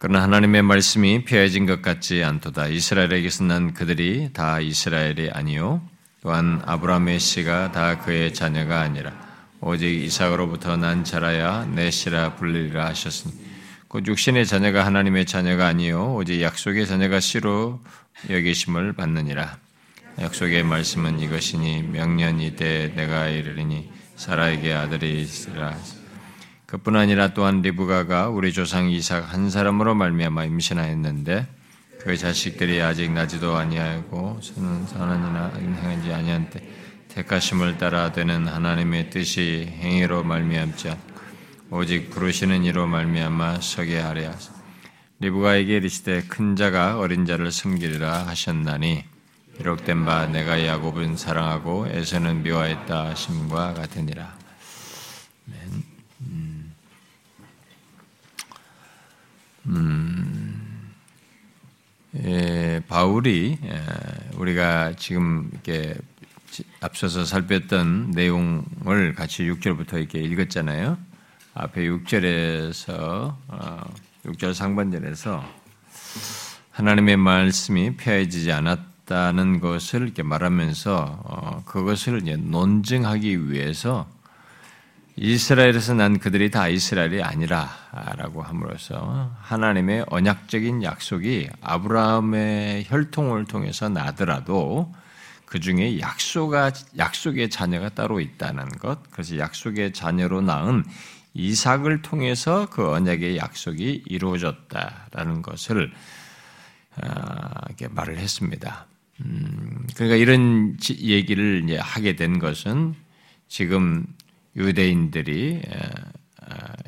그러나 하나님의 말씀이 폐해진 것 같지 않도다. 이스라엘에게서 난 그들이 다 이스라엘이 아니요 또한 아브라함의 씨가 다 그의 자녀가 아니라 오직 이삭으로부터 난 자라야 내 씨라 불리리라 하셨으니 곧 육신의 자녀가 하나님의 자녀가 아니요 오직 약속의 자녀가 씨로 여기심을 받느니라. 약속의 말씀은 이것이니 명년 이때 내가 이르리니 사라에게 아들이 있으라. 그뿐 아니라 또한 리브가가 우리 조상 이삭 한 사람으로 말미암아 임신하였는데 그 자식들이 아직 나지도 아니하고 선은 선언이나 행하지 아니한 때 택하심을 따라 되는 하나님의 뜻이 행위로 말미암지 않고 오직 부르시는 이로 말미암아 서게 하려 하사 리브가에게 이르시되 큰 자가 어린 자를 섬기리라 하셨나니 기록된 바 내가 야곱은 사랑하고 에서는 미워했다 하심과 같으니라. 음, 예, 바울이 예, 우리가 지금 이렇게 앞서서 살폈던 내용을 같이 6절부터 이렇게 읽었잖아요. 앞에 6절에서 6절 어, 상반절에서 하나님의 말씀이 폐해지지 않았다는 것을 이렇게 말하면서 어, 그것을 논증하기 위해서 이스라엘에서 난 그들이 다 이스라엘이 아니라라고 함으로써 하나님의 언약적인 약속이 아브라함의 혈통을 통해서 나더라도 그 중에 약속아, 약속의 자녀가 따로 있다는 것, 그래서 약속의 자녀로 낳은 이삭을 통해서 그 언약의 약속이 이루어졌다라는 것을 아, 이렇게 말을 했습니다. 음, 그러니까 이런 얘기를 하게 된 것은 지금 유대인들이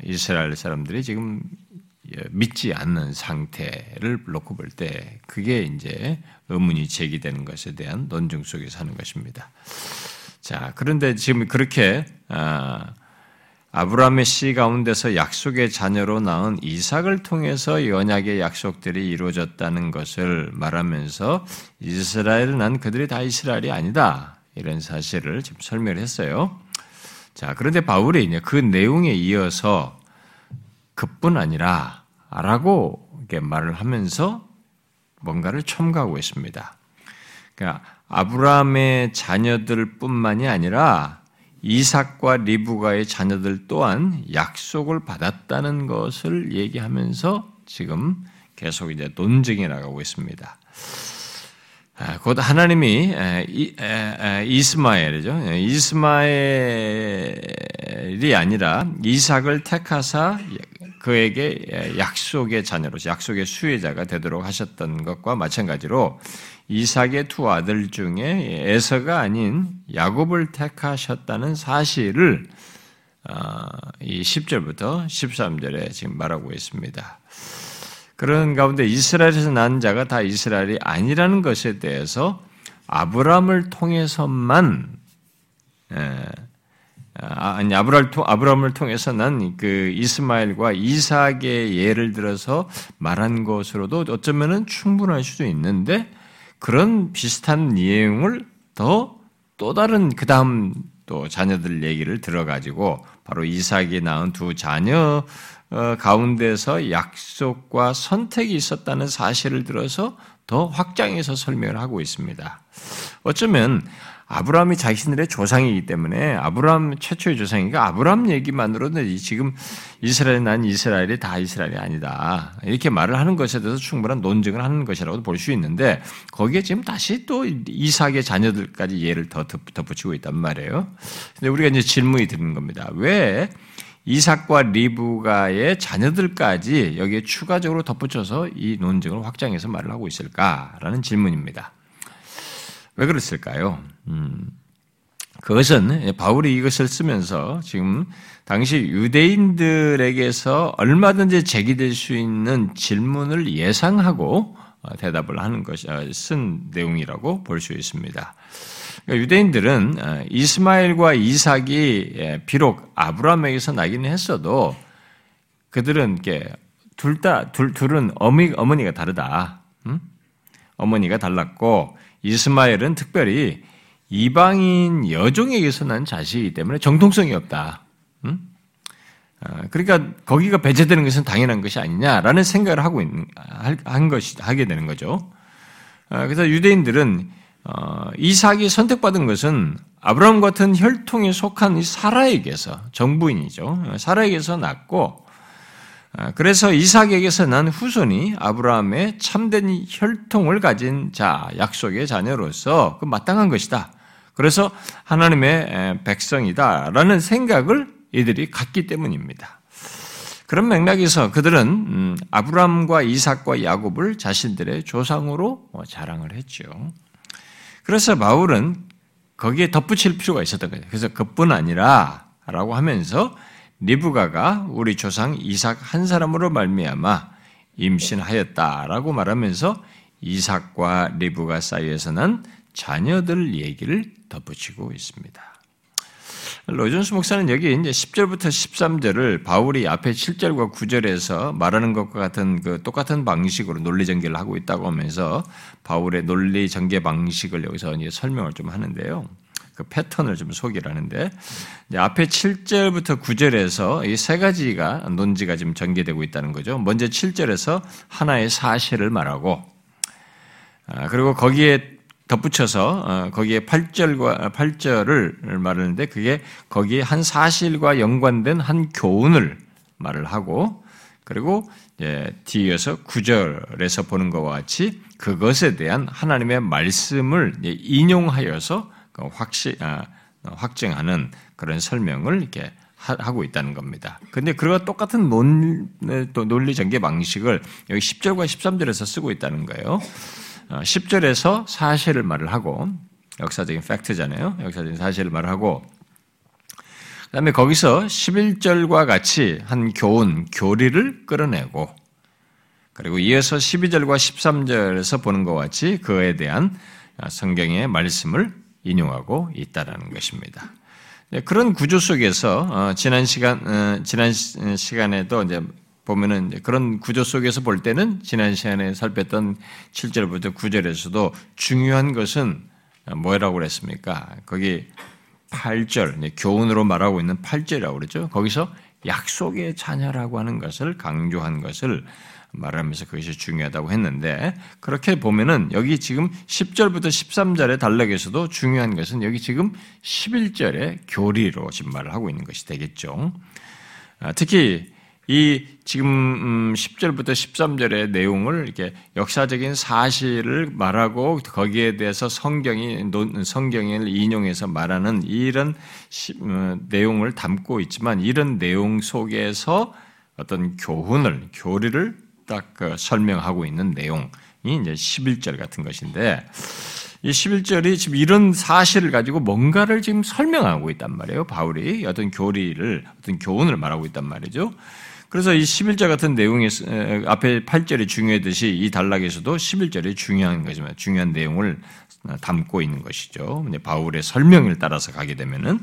이스라엘 사람들이 지금 믿지 않는 상태를 놓고 볼 때 그게 이제 의문이 제기되는 것에 대한 논증 속에서 하는 것입니다. 자, 그런데 지금 그렇게 아, 아브라함의 씨 가운데서 약속의 자녀로 낳은 이삭을 통해서 연약의 약속들이 이루어졌다는 것을 말하면서 이스라엘은 난 그들이 다 이스라엘이 아니다. 이런 사실을 지금 설명했어요. 자, 그런데 바울이 이제 그 내용에 이어서 그뿐 아니라 라고 말을 하면서 뭔가를 첨가하고 있습니다. 그러니까 아브라함의 자녀들뿐만이 아니라 이삭과 리브가의 자녀들 또한 약속을 받았다는 것을 얘기하면서 지금 계속 이제 논쟁이 나가고 있습니다. 아, 곧 하나님이 이스마엘이죠. 예, 이스마엘이 아니라 이삭을 택하사 그에게 약속의 자녀로서 약속의 수혜자가 되도록 하셨던 것과 마찬가지로 이삭의 두 아들 중에 에서가 아닌 야곱을 택하셨다는 사실을 아, 이 10절부터 13절에 지금 말하고 있습니다. 그런 가운데 이스라엘에서 난 자가 다 이스라엘이 아니라는 것에 대해서 아브라함을 통해서만 예, 아, 아니 아브라함을 통해서 난 그 이스마엘과 이삭의 예를 들어서 말한 것으로도 어쩌면은 충분할 수도 있는데 그런 비슷한 내용을 더 또 다른 그 다음 또 자녀들 얘기를 들어가지고 바로 이삭이 낳은 두 자녀 어, 가운데서 약속과 선택이 있었다는 사실을 들어서 더 확장해서 설명을 하고 있습니다. 어쩌면 아브라함이 자신들의 조상이기 때문에 아브라함 최초의 조상이니까 아브라함 얘기만으로는 지금 이스라엘 난 이스라엘이 다 이스라엘이 아니다 이렇게 말을 하는 것에 대해서 충분한 논증을 하는 것이라고 볼수 있는데 거기에 지금 다시 또 이삭의 자녀들까지 예를 더 덧붙이고 있단 말이에요. 근데 우리가 이제 질문이 드는 겁니다. 왜 이삭과 리브가의 자녀들까지 여기에 추가적으로 덧붙여서 이 논증을 확장해서 말을 하고 있을까라는 질문입니다. 왜 그랬을까요? 음, 그것은 바울이 이것을 쓰면서 지금 당시 유대인들에게서 얼마든지 제기될 수 있는 질문을 예상하고 대답을 하는 것이 쓴 내용이라고 볼 수 있습니다. 그러니까 유대인들은 어, 이스마엘과 이삭이 예, 비록 아브라함에게서 나기는 했어도 그들은 둘다 둘, 둘은 어미, 어머니가 다르다. 음? 어머니가 달랐고 이스마엘은 특별히 이방인 여종에게서 난 자식이기 때문에 정통성이 없다. 음? 어, 그러니까 거기가 배제되는 것은 당연한 것이 아니냐라는 생각을 하고 있는 한 것이 하게 되는 거죠. 어, 그래서 유대인들은 어, 이삭이 선택받은 것은 아브라함 같은 혈통에 속한 이 사라에게서 정부인이죠. 사라에게서 났고 그래서 이삭에게서 난 후손이 아브라함의 참된 혈통을 가진 자 약속의 자녀로서 그 마땅한 것이다. 그래서 하나님의 백성이다라는 생각을 이들이 갖기 때문입니다. 그런 맥락에서 그들은 음, 아브라함과 이삭과 야곱을 자신들의 조상으로 뭐 자랑을 했죠. 그래서 바울은 거기에 덧붙일 필요가 있었던 거예요. 그래서 그뿐 아니라 라고 하면서 리브가가 우리 조상 이삭 한 사람으로 말미암아 임신하였다라고 말하면서 이삭과 리브가 사이에서 난 자녀들 얘기를 덧붙이고 있습니다. 로존스 목사는 여기 이제 10절부터 13절을 바울이 앞에 7절과 9절에서 말하는 것과 같은 그 똑같은 방식으로 논리 전개를 하고 있다고 하면서 바울의 논리 전개 방식을 여기서 이제 설명을 좀 하는데요. 그 패턴을 좀 소개를 하는데 앞에 7절부터 9절에서 이 세 가지가 논지가 지금 전개되고 있다는 거죠. 먼저 7절에서 하나의 사실을 말하고 아, 그리고 거기에 덧붙여서 어, 거기에 8절과 8절을 말하는데 그게 거기에 한 사실과 연관된 한 교훈을 말을 하고 그리고 뒤에서 9절에서 보는 것과 같이 그것에 대한 하나님의 말씀을 인용하여서 그 확시, 아, 확증하는 그런 설명을 이렇게 하고 있다는 겁니다. 근데 그와 똑같은 논, 또 논리 전개 방식을 여기 10절과 13절에서 쓰고 있다는 거예요. 10절에서 어, 사실을 말을 하고 역사적인 팩트잖아요. 역사적인 사실을 말하고 그 다음에 거기서 11절과 같이 한 교훈, 교리를 끌어내고 그리고 이어서 12절과 13절에서 보는 것 같이 그에 대한 성경의 말씀을 인용하고 있다라는 것입니다. 네, 그런 구조 속에서 어, 지난 시간 어, 지난 시간에도 이제 보면은 그런 구조 속에서 볼 때는 지난 시간에 살폈던 7절부터 9절에서도 중요한 것은 뭐라고 그랬습니까? 거기 8절, 교훈으로 말하고 있는 8절이라고 그랬죠. 거기서 약속의 자녀라고 하는 것을 강조한 것을 말하면서 그것이 중요하다고 했는데 그렇게 보면은 여기 지금 10절부터 13절의 단락에서도 중요한 것은 여기 지금 11절의 교리로 지금 말을 하고 있는 것이 되겠죠. 아, 특히 이 지금 10절부터 음, 13절의 내용을 이렇게 역사적인 사실을 말하고 거기에 대해서 성경이 성경을 인용해서 말하는 이런 어, 내용을 담고 있지만 이런 내용 속에서 어떤 교훈을 교리를 딱그 설명하고 있는 내용이 이제 11절 같은 것인데 이 11절이 지금 이런 사실을 가지고 뭔가를 지금 설명하고 있단 말이에요. 바울이 어떤 교리를 어떤 교훈을 말하고 있단 말이죠. 그래서 이 11절 같은 내용이 앞에 8절이 중요했듯이 이 단락에서도 11절이 중요한 거지만 중요한 내용을 담고 있는 것이죠. 바울의 설명을 따라서 가게 되면은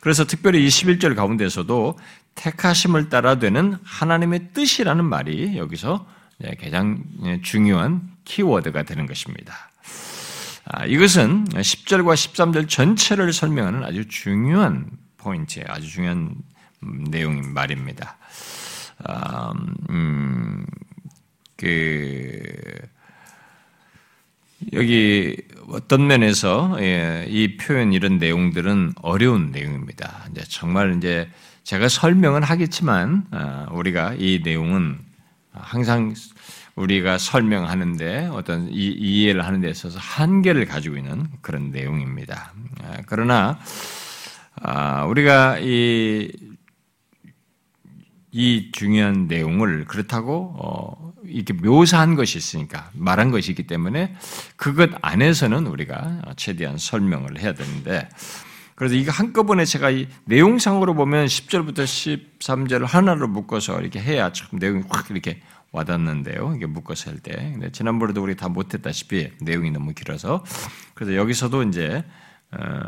그래서 특별히 이 11절 가운데서도 택하심을 따라 되는 하나님의 뜻이라는 말이 여기서 가장 중요한 키워드가 되는 것입니다. 아, 이것은 10절과 13절 전체를 설명하는 아주 중요한 포인트예요. 아주 중요한 내용인 말입니다. 음, 그, 여기 어떤 면에서 예, 이 표현 이런 내용들은 어려운 내용입니다. 이제 정말 이제 제가 설명은 하겠지만 아, 우리가 이 내용은 항상 우리가 설명하는데 어떤 이해를 하는 데 있어서 한계를 가지고 있는 그런 내용입니다. 아, 그러나 아, 우리가 이 이 중요한 내용을 그렇다고 어, 이렇게 묘사한 것이 있으니까 말한 것이 있기 때문에 그것 안에서는 우리가 최대한 설명을 해야 되는데 그래서 이거 한꺼번에 제가 이 내용상으로 보면 10절부터 13절을 하나로 묶어서 이렇게 해야 참 내용이 확 이렇게 와닿는데요. 이게 묶어서 할 때. 근데 지난번에도 우리 다 못했다시피 내용이 너무 길어서 그래서 여기서도 이제 어,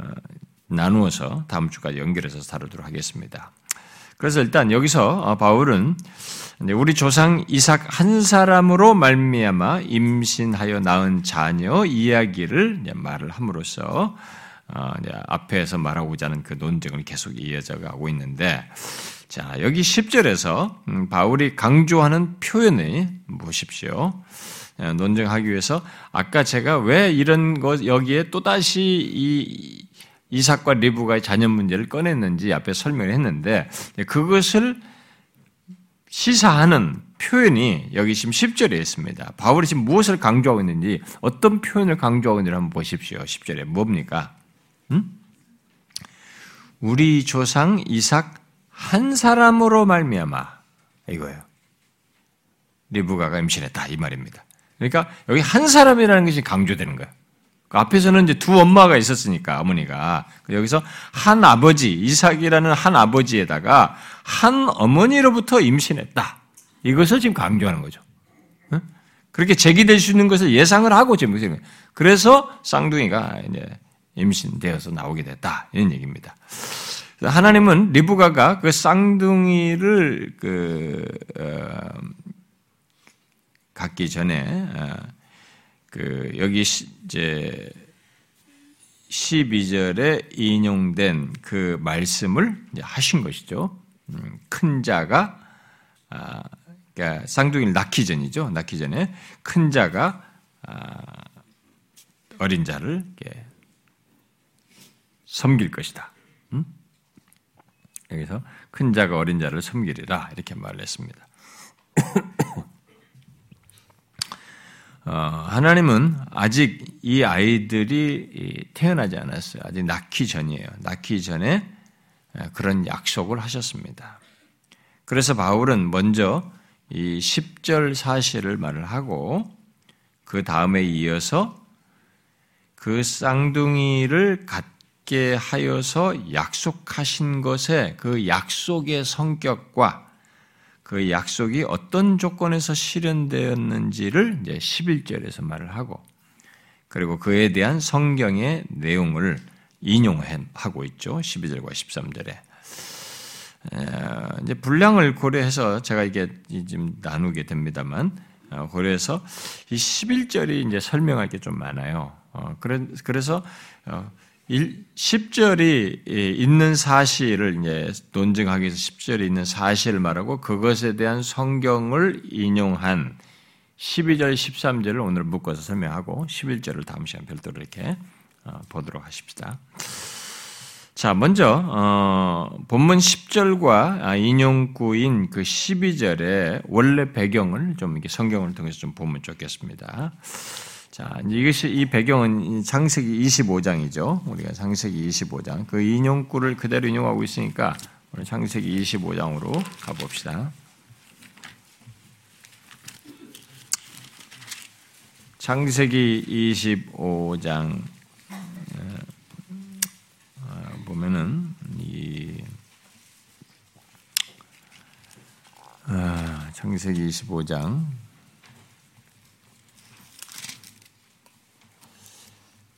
나누어서 다음 주까지 연결해서 다루도록 하겠습니다. 그래서 일단 여기서 어, 바울은 우리 조상 이삭 한 사람으로 말미암아 임신하여 낳은 자녀 이야기를 말을 함으로써 어, 앞에서 말하고자 하는 그 논쟁을 계속 이어져 가고 있는데 자, 여기 10절에서 음, 바울이 강조하는 표현을 보십시오. 예, 논증하기 위해서 아까 제가 왜 이런 것 여기에 또다시 이 이삭과 리브가의 자녀 문제를 꺼냈는지 앞에 설명을 했는데 그것을 시사하는 표현이 여기 지금 10절에 있습니다. 바울이 지금 무엇을 강조하고 있는지 어떤 표현을 강조하고 있는지 한번 보십시오. 10절에 뭡니까? 음? 우리 조상 이삭 한 사람으로 말미암아 이거예요. 리브가가 임신했다 이 말입니다. 그러니까 여기 한 사람이라는 것이 강조되는 거예요. 그 앞에서는 이제 두 엄마가 있었으니까 어머니가 여기서 한 아버지 이삭이라는 한 아버지에다가 한 어머니로부터 임신했다. 이것을 지금 강조하는 거죠. 그렇게 제기될 수 있는 것을 예상을 하고 지금 그래서 쌍둥이가 이제 임신되어서 나오게 됐다 이런 얘기입니다. 하나님은 리브가가 그 쌍둥이를 그 어, 갖기 전에 어, 그 여기 이제 12절에 인용된 그 말씀을 하신 것이죠. 음, 큰 자가 아, 그러니까 쌍둥이를 낳기 전이죠. 낳기 전에 큰 자가 아, 어린 자를 섬길 것이다. 음? 여기서 큰 자가 어린 자를 섬기리라 이렇게 말을 했습니다. 어, 하나님은 아직 이 아이들이 태어나지 않았어요. 아직 낳기 전이에요. 낳기 전에 그런 약속을 하셨습니다. 그래서 바울은 먼저 이 10절 사실을 말을 하고 그 다음에 이어서 그 쌍둥이를 갖게 하여서 약속하신 것에 그 약속의 성격과 그 약속이 어떤 조건에서 실현되었는지를 이제 11절에서 말을 하고 그리고 그에 대한 성경의 내용을 인용하고 있죠. 12절과 13절에. 이제 분량을 고려해서 제가 이게 지금 나누게 됩니다만 어, 고려해서 이 11절이 이제 설명할 게 좀 많아요. 어, 그래서 10절이 있는 사실을 이제 논증하기 위해서 10절이 있는 사실을 말하고 그것에 대한 성경을 인용한 12절, 13절을 오늘 묶어서 설명하고 11절을 다음 시간 별도로 이렇게 어, 보도록 하십시다. 자, 먼저 어, 본문 10절과 인용구인 그 12절의 원래 배경을 좀 이렇게 성경을 통해서 좀 보면 좋겠습니다. 자, 이것이 이 배경은 창세기 25장이죠. 우리가 창세기 25장 그 인용구를 그대로 인용하고 있으니까 오늘 창세기 25장으로 가봅시다. 창세기 25장 어, 보면은 이 아, 창세기 25장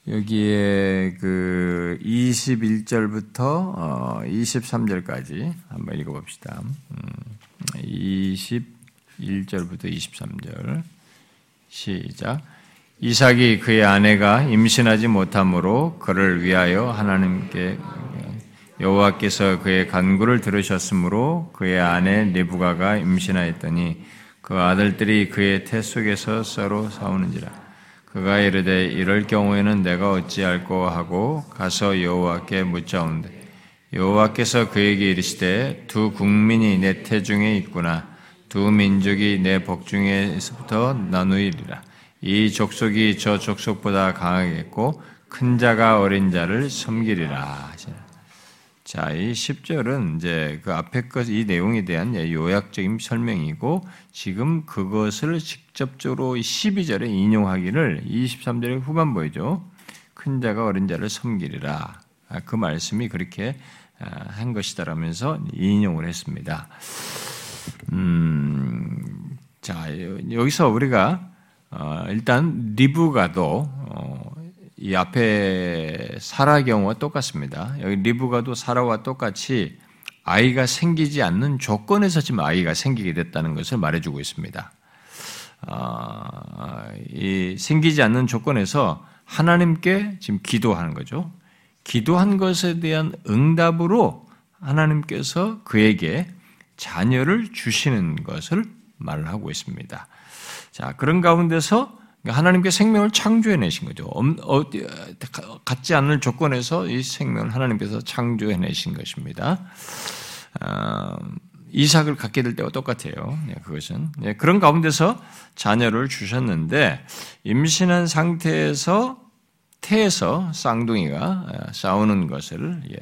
여기에 그 21절부터 23절까지 어, 한번 읽어봅시다. 21절부터 음, 23절 시작. 이삭이 그의 아내가 임신하지 못함으로 그를 위하여 하나님께 여호와께서 그의 간구를 들으셨으므로 그의 아내 네부가가 임신하였더니 그 아들들이 그의 태 속에서 서로 싸우는지라. 그가 이르되 이럴 경우에는 내가 어찌할꼬? 하고 가서 여호와께 묻자온대 여호와께서 그에게 이르시되 두 국민이 내 태중에 있구나. 두 민족이 내 복중에서부터 나누이리라. 이 족속이 저 족속보다 강하겠고 큰 자가 어린 자를 섬기리라 자, 이 10절은 이제 그 앞에 것, 이 내용에 대한 요약적인 설명이고, 지금 그것을 직접적으로 12절에 인용하기를 23절의 후반부이죠. 큰 자가 어린 자를 섬기리라. 아, 그 말씀이 그렇게 아, 한 것이다라면서 인용을 했습니다. 음, 자, 여기서 우리가 어, 일단 리브가도 어, 이 앞에 사라 경우와 똑같습니다. 여기 리브가도 사라와 똑같이 아이가 생기지 않는 조건에서 지금 아이가 생기게 됐다는 것을 말해주고 있습니다. 아, 이 생기지 않는 조건에서 하나님께 지금 기도하는 거죠. 기도한 것에 대한 응답으로 하나님께서 그에게 자녀를 주시는 것을 말을 하고 있습니다. 자, 그런 가운데서 하나님께 생명을 창조해내신 거죠. 어, 갖지 않을 조건에서 이 생명을 하나님께서 창조해내신 것입니다. 어, 이삭을 갖게 될 때와 똑같아요. 네, 그것은 네, 그런 가운데서 자녀를 주셨는데 임신한 상태에서 태에서 쌍둥이가 어, 싸우는 것을 예,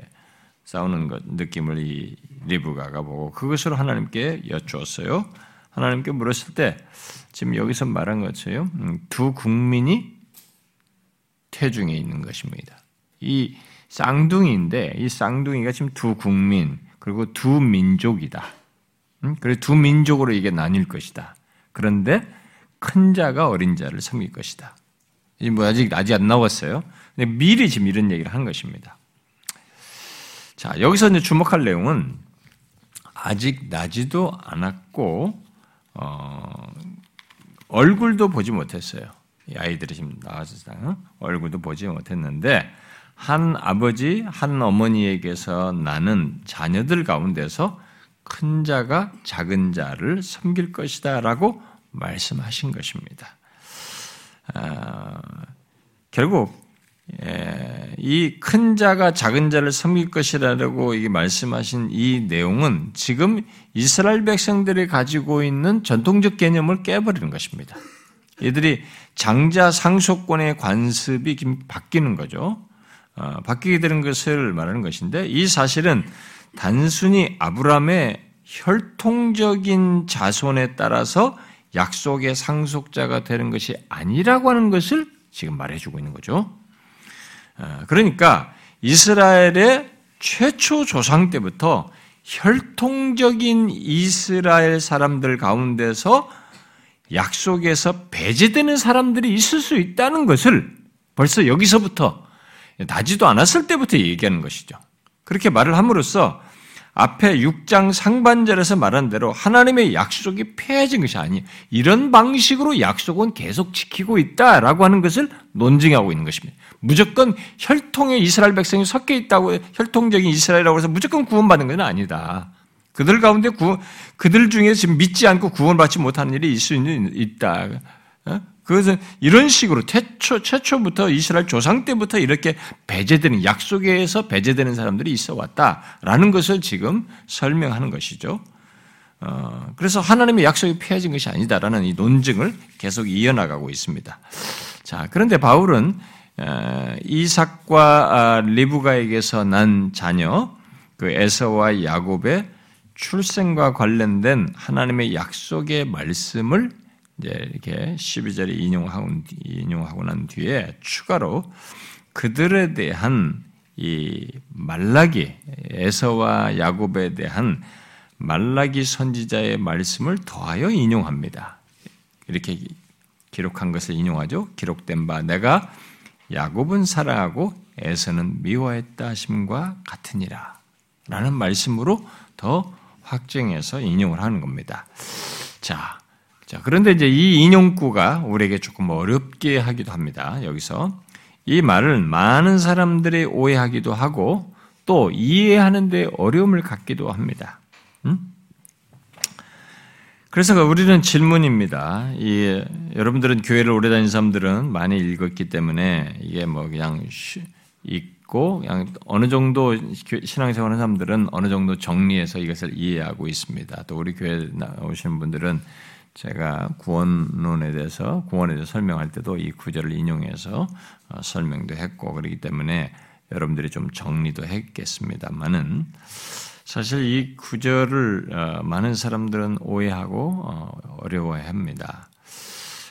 싸우는 것 느낌을 이 리브가가 보고 그것으로 하나님께 여쭈었어요. 하나님께 물었을 때 지금 여기서 말한 것처럼 음, 두 국민이 태중에 있는 것입니다. 이 쌍둥이인데 이 쌍둥이가 지금 두 국민 그리고 두 민족이다. 음, 그래서 두 민족으로 이게 나뉠 것이다. 그런데 큰 자가 어린 자를 섬길 것이다. 뭐 아직 아직 안 나왔어요. 근데 미리 지금 이런 얘기를 한 것입니다. 자 여기서 이제 주목할 내용은 아직 나지도 않았고 어, 얼굴도 보지 못했어요. 아이들이 지금 나와서 얼굴도 보지 못했는데 한 아버지, 한 어머니에게서 나는 자녀들 가운데서 큰 자가 작은 자를 섬길 것이다라고 말씀하신 것입니다. 아, 결국 예, 이 큰 자가 작은 자를 섬길 것이라고 말씀하신 이 내용은 지금 이스라엘 백성들이 가지고 있는 전통적 개념을 깨버리는 것입니다. 이들이 장자 상속권의 관습이 바뀌는 거죠. 어, 바뀌게 되는 것을 말하는 것인데 이 사실은 단순히 아브라함의 혈통적인 자손에 따라서 약속의 상속자가 되는 것이 아니라고 하는 것을 지금 말해주고 있는 거죠. 어, 그러니까 이스라엘의 최초 조상 때부터 혈통적인 이스라엘 사람들 가운데서 약속에서 배제되는 사람들이 있을 수 있다는 것을 벌써 여기서부터 나지도 않았을 때부터 얘기하는 것이죠. 그렇게 말을 함으로써 앞에 6장 상반절에서 말한 대로 하나님의 약속이 폐해진 것이 아니에요. 이런 방식으로 약속은 계속 지키고 있다라고 하는 것을 논증하고 있는 것입니다. 무조건 혈통의 이스라엘 백성이 섞여 있다고 혈통적인 이스라엘이라고 해서 무조건 구원받는 것은 아니다. 그들 가운데 구, 그들 중에 지금 믿지 않고 구원받지 못하는 일이 있을 수 있다. 어? 그것은 이런 식으로 최초, 최초부터 이스라엘 조상 때부터 이렇게 배제되는, 약속에서 배제되는 사람들이 있어 왔다라는 것을 지금 설명하는 것이죠. 어, 그래서 하나님의 약속이 피해진 것이 아니다라는 이 논증을 계속 이어나가고 있습니다. 자, 그런데 바울은 이삭과 아, 리브가에게서 난 자녀, 그 에서와 야곱의 출생과 관련된 하나님의 약속의 말씀을 이렇게 12절에 인용하고, 인용하고 난 뒤에 추가로 그들에 대한 이 말라기, 에서와 야곱에 대한 말라기 선지자의 말씀을 더하여 인용합니다. 이렇게 기록한 것을 인용하죠. 기록된 바 내가 야곱은 사랑하고 에서는 미워했다 하심과 같으니라. 라는 말씀으로 더 확정해서 인용을 하는 겁니다. 자, 자, 그런데 이제 이 인용구가 우리에게 조금 어렵게 하기도 합니다. 여기서. 이 말을 많은 사람들이 오해하기도 하고 또 이해하는데 어려움을 갖기도 합니다. 음? 그래서 우리는 질문입니다. 이, 여러분들은 교회를 오래 다닌 사람들은 많이 읽었기 때문에 이게 뭐 그냥 읽고 그냥 어느 정도 신앙생활 하는 사람들은 어느 정도 정리해서 이것을 이해하고 있습니다. 또 우리 교회 나오시는 분들은 제가 구원론에 대해서 구원에 대해서 설명할 때도 이 구절을 인용해서 어, 설명도 했고 그렇기 때문에 여러분들이 좀 정리도 했겠습니다만은 사실 이 구절을 어, 많은 사람들은 오해하고 어, 어려워합니다.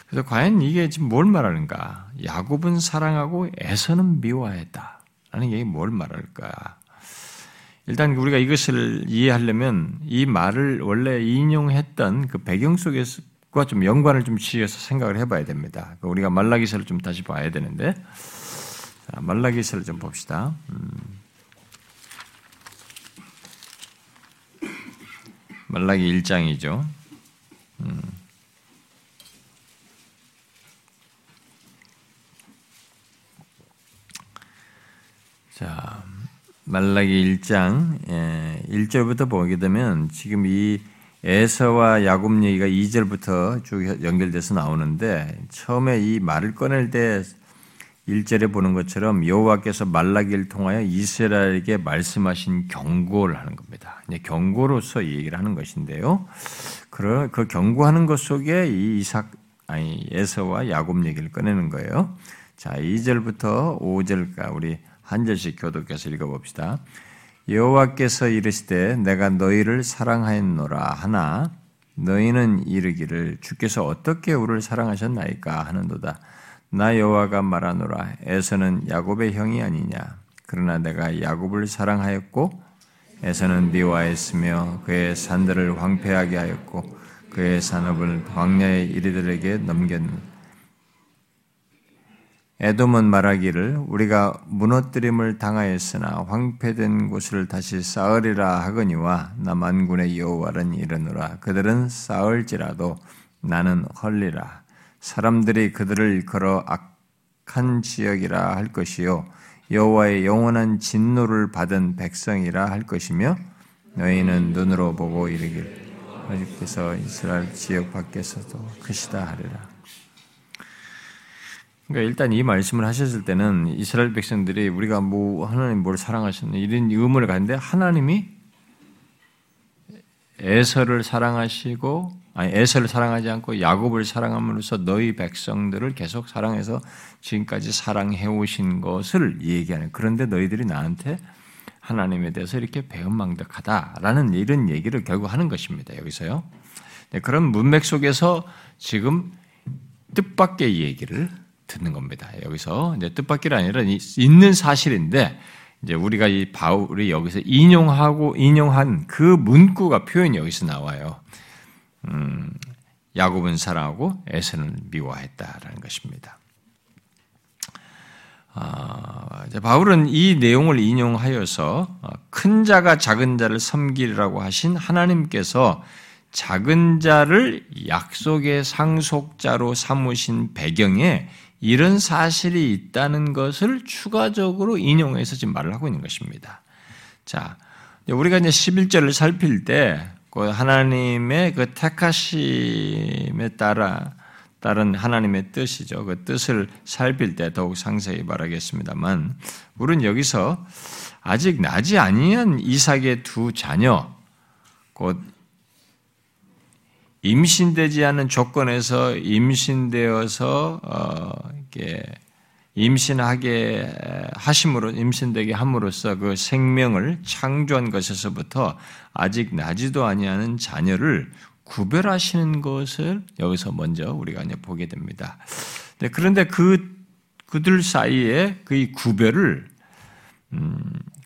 그래서 과연 이게 지금 뭘 말하는가? 야곱은 사랑하고 에서는 미워했다. 라는 게 뭘 말할까? 일단 우리가 이것을 이해하려면 이 말을 원래 인용했던 그 배경 속에서과 좀 연관을 좀 지어서 생각을 해봐야 됩니다. 그 우리가 말라기서를 좀 다시 봐야 되는데 말라기서를 좀 봅시다. 음. 말라기 1장이죠. 음. 자, 말라기 1장 1절부터 보게 되면 지금 이 에서와 야곱 얘기가 2절부터 쭉 연결돼서 나오는데 처음에 이 말을 꺼낼 때 1절에 보는 것처럼 여호와께서 말라기를 통하여 이스라엘에게 말씀하신 경고를 하는 겁니다. 경고로서 이 얘기를 하는 것인데요. 그 경고하는 것 속에 이 이삭 아니 에서와 야곱 얘기를 꺼내는 거예요. 자, 2절부터 5절까지 우리 한 절씩 교독해서 읽어 봅시다. 여호와께서 이르시되 내가 너희를 사랑하였노라 하나 너희는 이르기를 주께서 어떻게 우리를 사랑하셨나이까 하는도다. 나 여호와가 말하노라 에서는 야곱의 형이 아니냐. 그러나 내가 야곱을 사랑하였고 에서는 미워하였으며 그의 산들을 황폐하게 하였고 그의 산업을 광야의 이리들에게 넘겼는 에돔은 말하기를 우리가 무너뜨림을 당하였으나 황폐된 곳을 다시 쌓으리라 하거니와 나 만군의 여호와는 이르노라 그들은 쌓을지라도 나는 헐리라 사람들이 그들을 걸어 악한 지역이라 할 것이요 여호와의 영원한 진노를 받은 백성이라 할 것이며 너희는 눈으로 보고 이르길 하나님께서 이스라엘 지역 밖에서도 크시다 하리라. 그러니까 일단 이 말씀을 하셨을 때는 이스라엘 백성들이 우리가 뭐 하나님 뭘 사랑하셨나 이런 의문을 갖는데 하나님이 에서를 사랑하시고 아니 에서를 사랑하지 않고 야곱을 사랑함으로써 너희 백성들을 계속 사랑해서 지금까지 사랑해 오신 것을 얘기하는 그런데 너희들이 나한테 하나님에 대해서 이렇게 배은망덕하다라는 이런 얘기를 결국 하는 것입니다. 여기서요. 네, 그런 문맥 속에서 지금 뜻밖의 얘기를 듣는 겁니다. 여기서 이제 뜻밖이 아니라 있는 사실인데 이제 우리가 이 바울이 여기서 인용하고 인용한 그 문구가 표현이 여기서 나와요. 음, 야곱은 사랑하고 에서는 미워했다라는 것입니다. 아, 바울은 이 내용을 인용하여서 큰 자가 작은 자를 섬기라고 하신 하나님께서 작은 자를 약속의 상속자로 삼으신 배경에 이런 사실이 있다는 것을 추가적으로 인용해서 지금 말을 하고 있는 것입니다. 자, 우리가 이제 11절을 살필 때, 그 하나님의 그 택하심에 따라, 다른 하나님의 뜻이죠. 그 뜻을 살필 때 더욱 상세히 말하겠습니다만, 우리는 여기서 아직 나지 아니한 이삭의 두 자녀, 곧 임신되지 않은 조건에서 임신되어서 어, 이렇게 임신하게 하심으로 임신되게 함으로써 그 생명을 창조한 것에서부터 아직 나지도 아니하는 자녀를 구별하시는 것을 여기서 먼저 우리가 이제 보게 됩니다. 네, 그런데 그 그들 사이에 그 구별을 음,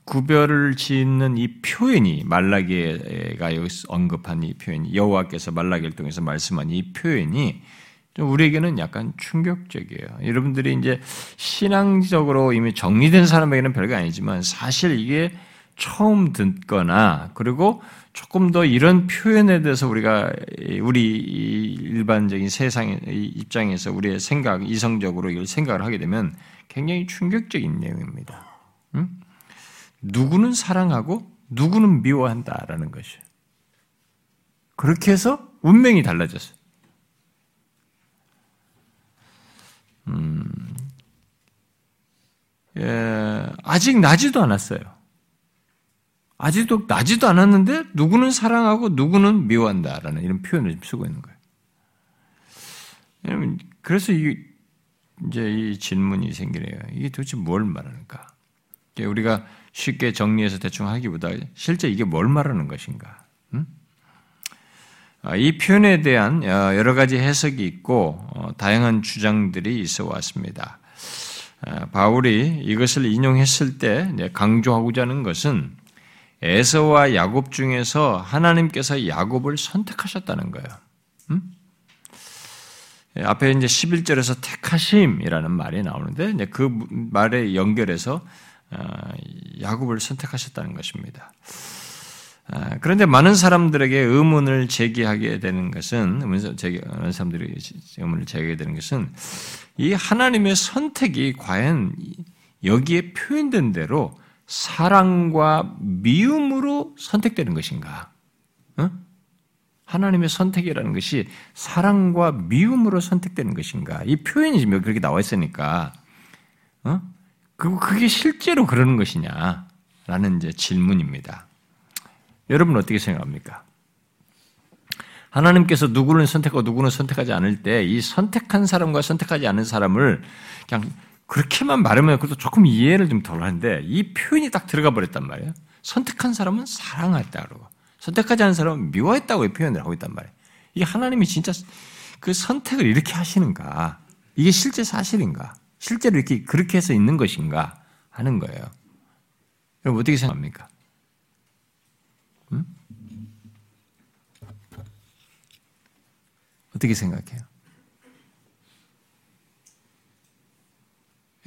구별을 짓는 이 표현이 말라기가 여기서 언급한 이 표현이 여호와께서 말라기를 통해서 말씀한 이 표현이 우리에게는 약간 충격적이에요. 여러분들이 이제 신앙적으로 이미 정리된 사람에게는 별거 아니지만 사실 이게 처음 듣거나 그리고 조금 더 이런 표현에 대해서 우리가 우리 일반적인 세상의 입장에서 우리의 생각, 이성적으로 이걸 생각을 하게 되면 굉장히 충격적인 내용입니다. 응? 누구는 사랑하고 누구는 미워한다라는 것이에요. 그렇게 해서 운명이 달라졌어요. 음, 예, 아직 나지도 않았어요. 아직도 나지도 않았는데 누구는 사랑하고 누구는 미워한다라는 이런 표현을 쓰고 있는 거예요. 그래서 이, 이제 이 질문이 생기네요. 이게 도대체 뭘 말하는가? 우리가 쉽게 정리해서 대충 하기보다 실제 이게 뭘 말하는 것인가? 음? 아, 이 표현에 대한 어, 여러 가지 해석이 있고 어, 다양한 주장들이 있어 왔습니다. 아, 바울이 이것을 인용했을 때 강조하고자 하는 것은 에서와 야곱 중에서 하나님께서 야곱을 선택하셨다는 거예요. 음? 예, 앞에 이제 11절에서 택하심이라는 말이 나오는데 그 말에 연결해서 아, 야곱을 선택하셨다는 것입니다. 아, 그런데 많은 사람들에게 의문을 제기하게 되는 것은 많은 사람들이 의문을 제기하게 되는 것은 이 하나님의 선택이 과연 여기에 표현된 대로 사랑과 미움으로 선택되는 것인가? 어? 하나님의 선택이라는 것이 사랑과 미움으로 선택되는 것인가? 이 표현이 지금 그렇게 나와 있으니까, 어? 그 그게 실제로 그러는 것이냐? 라는 이제 질문입니다. 여러분 어떻게 생각합니까? 하나님께서 누구를 선택하고 누구는 선택하지 않을 때 이 선택한 사람과 선택하지 않은 사람을 그냥 그렇게만 말하면 그래도 조금 이해를 좀 덜 하는데 이 표현이 딱 들어가 버렸단 말이에요. 선택한 사람은 사랑했다 그러고 선택하지 않은 사람은 미워했다고 표현을 하고 있단 말이에요. 이게 하나님이 진짜 그 선택을 이렇게 하시는가? 이게 실제 사실인가? 실제로 이렇게 그렇게 해서 있는 것인가? 하는 거예요. 여러분 어떻게 생각합니까? 어떻게 생각해요?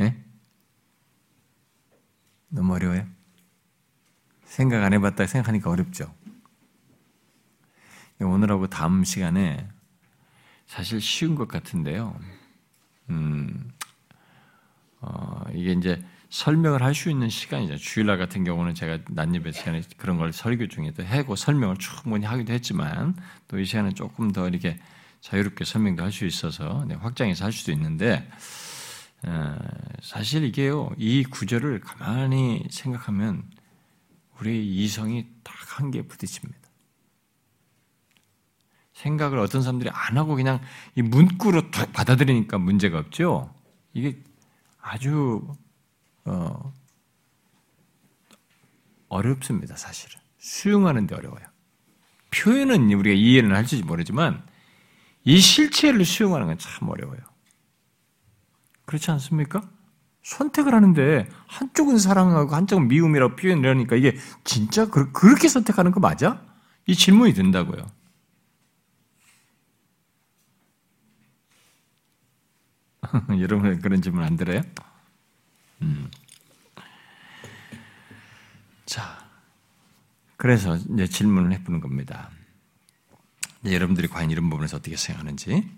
예? 너무 어려워요? 생각 안 해봤다 생각하니까 어렵죠? 오늘하고 다음 시간에 사실 쉬운 것 같은데요. 음, 어, 이게 이제 설명을 할 수 있는 시간이죠. 주일날 같은 경우는 제가 난입의 시간에 그런 걸 설교 중에도 해고 설명을 충분히 하기도 했지만 또 이 시간은 조금 더 이렇게 자유롭게 설명도 할 수 있어서 네, 확장해서 할 수도 있는데 사실 이게요 이 구절을 가만히 생각하면 우리 이성이 딱 한 개 부딪힙니다. 생각을 어떤 사람들이 안 하고 그냥 이 문구로 툭 받아들이니까 문제가 없죠. 이게 아주 어, 어렵습니다, 사실은. 수용하는데 어려워요. 표현은 우리가 이해는 할지 모르지만 이 실체를 수용하는 건 참 어려워요. 그렇지 않습니까? 선택을 하는데 한쪽은 사랑하고 한쪽은 미움이라고 표현을 하니까 이게 진짜 그렇게 선택하는 거 맞아? 이 질문이 든다고요. 여러분 그런 질문 안 들어요? 음. 자, 그래서 이제 질문을 해보는 겁니다. 여러분들이 과연 이런 부분에서 어떻게 생각하는지.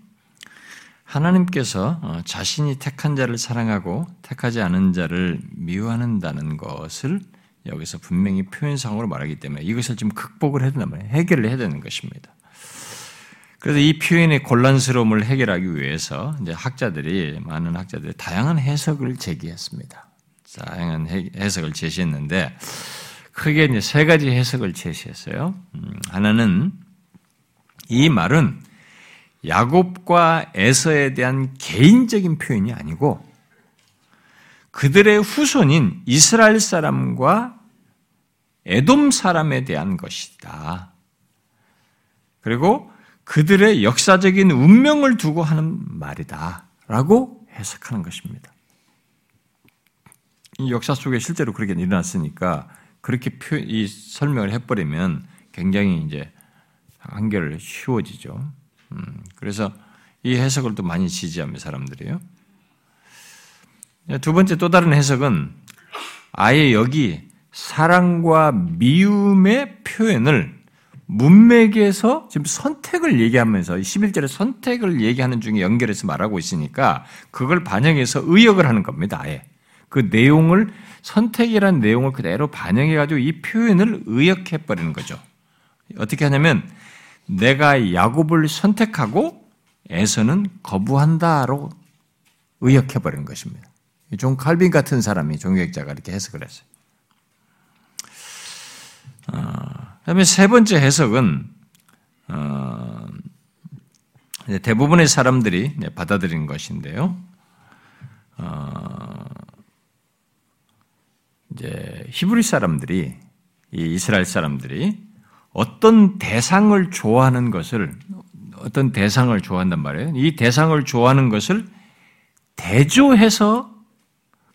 하나님께서 어, 자신이 택한 자를 사랑하고 택하지 않은 자를 미워한다는 것을 여기서 분명히 표현상으로 말하기 때문에 이것을 좀 극복을 해야 된다면 해결을 해야 되는 것입니다. 그래서 이 표현의 곤란스러움을 해결하기 위해서 이제 학자들이 많은 학자들이 다양한 해석을 제기했습니다. 다양한 해석을 제시했는데 크게 이제 세 가지 해석을 제시했어요. 음, 하나는 이 말은 야곱과 에서에 대한 개인적인 표현이 아니고 그들의 후손인 이스라엘 사람과 에돔 사람에 대한 것이다. 그리고 그들의 역사적인 운명을 두고 하는 말이다. 라고 해석하는 것입니다. 이 역사 속에 실제로 그렇게 일어났으니까 그렇게 표, 이 설명을 해버리면 굉장히 이제 한결 쉬워지죠. 음, 그래서 이 해석을 또 많이 지지합니다, 사람들이요. 두 번째 또 다른 해석은 아예 여기 사랑과 미움의 표현을 문맥에서 지금 선택을 얘기하면서 11절에 선택을 얘기하는 중에 연결해서 말하고 있으니까 그걸 반영해서 의역을 하는 겁니다, 아예. 그 내용을 선택이라는 내용을 그대로 반영해 가지고 이 표현을 의역해 버리는 거죠. 어떻게 하냐면 내가 야곱을 선택하고 에서는 거부한다로 의역해 버린 것입니다. 존 칼빈 같은 사람이 종교개혁자가 이렇게 해석을 했어요. 어, 그다음에 세 번째 해석은 어, 대부분의 사람들이 받아들인 것인데요. 어, 이제 히브리 사람들이 이 이스라엘 사람들이 어떤 대상을 좋아하는 것을 어떤 대상을 좋아한단 말이에요. 이 대상을 좋아하는 것을 대조해서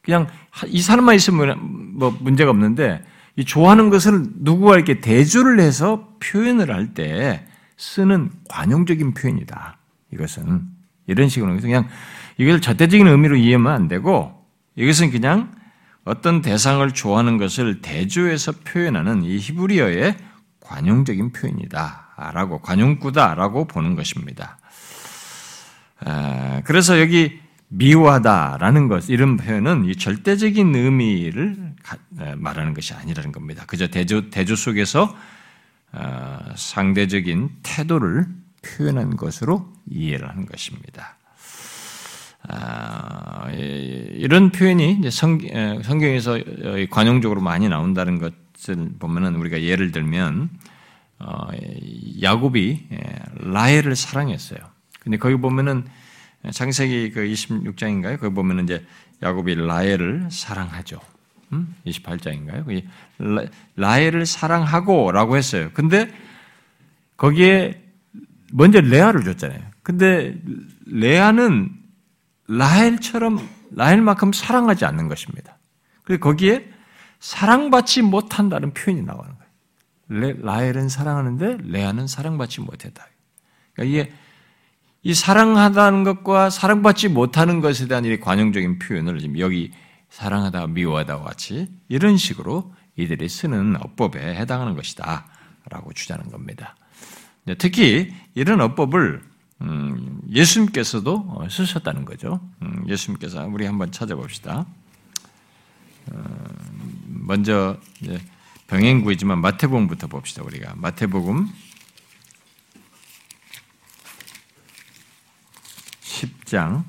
그냥 이 사람만 있으면 뭐 문제가 없는데 이 좋아하는 것을 누구와 이렇게 대조를 해서 표현을 할 때 쓰는 관용적인 표현이다. 이것은 이런 식으로 그냥 이걸 절대적인 의미로 이해하면 안 되고 이것은 그냥 어떤 대상을 좋아하는 것을 대조해서 표현하는 이 히브리어의 관용적인 표현이다라고 관용구다라고 보는 것입니다. 그래서 여기 미워하다라는 것, 이런 표현은 이 절대적인 의미를 말하는 것이 아니라는 겁니다. 그저 대조, 대조 속에서 어, 상대적인 태도를 표현한 것으로 이해를 하는 것입니다. 아, 이런 표현이 성, 성경에서 관용적으로 많이 나온다는 것 을 보면은 우리가 예를 들면 어, 야곱이 라헬을 사랑했어요. 근데 거기 보면은 창세기 그 26장인가요? 거기 보면은 이제 야곱이 라헬을 사랑하죠. 음? 28장인가요? 라헬을 사랑하고라고 했어요. 근데 거기에 먼저 레아를 줬잖아요. 근데 레아는 라헬처럼 라헬만큼 사랑하지 않는 것입니다. 그리고 거기에 사랑받지 못한다는 표현이 나오는 거예요. 라헬은 사랑하는데 레아는 사랑받지 못했다. 그러니까 이게 이 사랑하다는 것과 사랑받지 못하는 것에 대한 이 관용적인 표현을 지금 여기 사랑하다, 미워하다와 같이 이런 식으로 이들이 쓰는 어법에 해당하는 것이다. 라고 주장하는 겁니다. 특히 이런 어법을 음, 예수님께서도 어, 쓰셨다는 거죠. 음, 예수님께서 우리 한번 찾아봅시다. 어, 먼저 병행구이지만 마태복음부터 봅시다. 우리가 마태복음 10장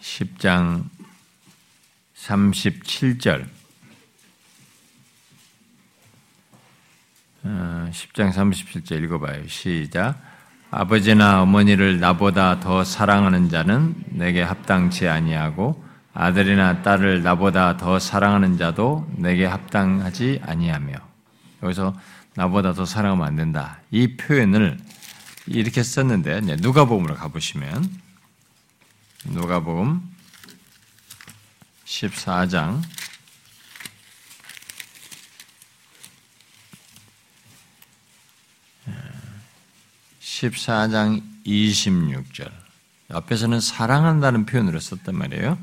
10장 37절 10장 37절 읽어봐요. 시작. 아버지나 어머니를 나보다 더 사랑하는 자는 내게 합당치 아니하고 아들이나 딸을 나보다 더 사랑하는 자도 내게 합당하지 아니하며 여기서 나보다 더 사랑하면 안 된다. 이 표현을 이렇게 썼는데 누가복음으로 가보시면 누가복음 14장 14장 26절. 앞에서는 사랑한다는 표현으로 썼단 말이에요.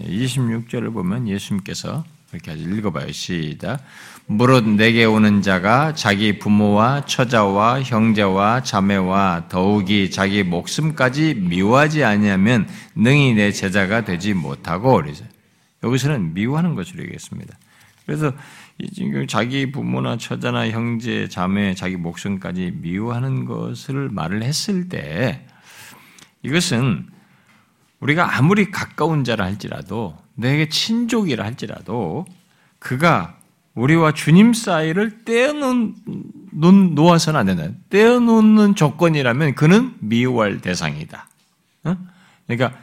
26절을 보면 예수님께서 이렇게 읽어봐요. 시작. 무릇 내게 오는 자가 자기 부모와 처자와 형제와 자매와 더욱이 자기 목숨까지 미워하지 아니하면 능히 내 제자가 되지 못하고 그래서 여기서는 미워하는 것으로 얘기했습니다. 그래서 자기 부모나 처자나 형제, 자매, 자기 목숨까지 미워하는 것을 말을 했을 때 이것은 우리가 아무리 가까운 자라 할지라도 내게 친족이라 할지라도 그가 우리와 주님 사이를 떼어놓는, 놓아서는 안 된다. 떼어놓는 조건이라면 그는 미워할 대상이다. 어? 그러니까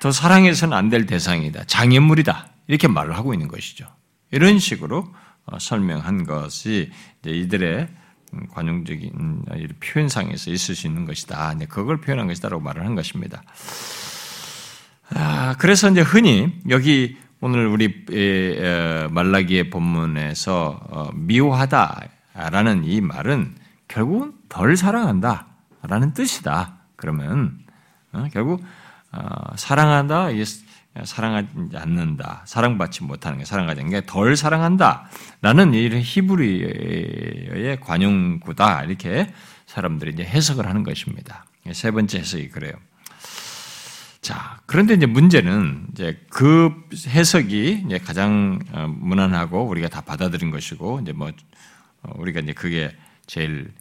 더 사랑해서는 안 될 대상이다. 장애물이다. 이렇게 말을 하고 있는 것이죠. 이런 식으로 어, 설명한 것이 이들의 음, 관용적인 음, 표현상에서 있을 수 있는 것이다. 그걸 표현한 것이다라고 말을 한 것입니다. 아, 그래서 이제 흔히 여기 오늘 우리 말라기의 본문에서 어, 미워하다라는 이 말은 결국은 덜 사랑한다라는 뜻이다. 그러면 어, 결국 사랑한다 사랑하지 않는다, 사랑받지 못하는 게 사랑하지 않는 게 덜 사랑한다. 라는 이런 히브리어의 관용구다. 이렇게 사람들이 이제 해석을 하는 것입니다. 세 번째 해석이 그래요. 자, 그런데 이제 문제는 이제 그 해석이 이제 가장 어, 무난하고 우리가 다 받아들인 것이고, 이제 뭐, 어, 우리가 이제 그게 제일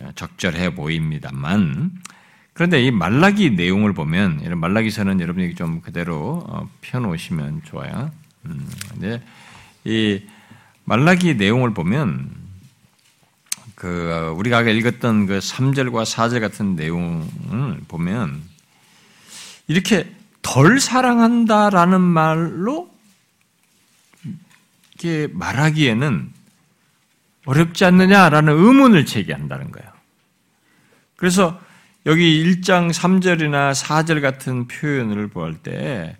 어, 적절해 보입니다만, 그런데 이 말라기 내용을 보면 이런 말라기서는 여러분이 좀 그대로 어, 펴놓으시면 좋아요. 음, 이제 이 말라기 내용을 보면 그 우리가 아까 읽었던 그 3절과 4절 같은 내용을 보면 이렇게 덜 사랑한다라는 말로 이렇게 말하기에는 어렵지 않느냐라는 의문을 제기한다는 거예요. 그래서 여기 1장 3절이나 4절 같은 표현을 볼 때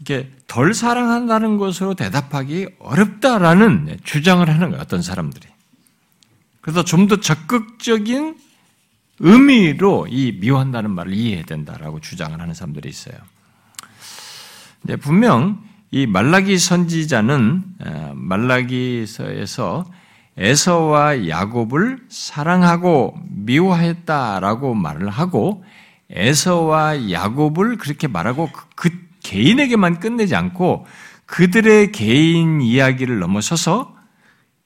이게 덜 사랑한다는 것으로 대답하기 어렵다라는 주장을 하는 거예요. 어떤 사람들이. 그래서 좀 더 적극적인 의미로 이 미워한다는 말을 이해해야 된다라고 주장을 하는 사람들이 있어요. 분명 이 말라기 선지자는 어, 말라기서에서 에서와 야곱을 사랑하고 미워했다라고 말을 하고 에서와 야곱을 그렇게 말하고 그, 그 개인에게만 끝내지 않고 그들의 개인 이야기를 넘어서서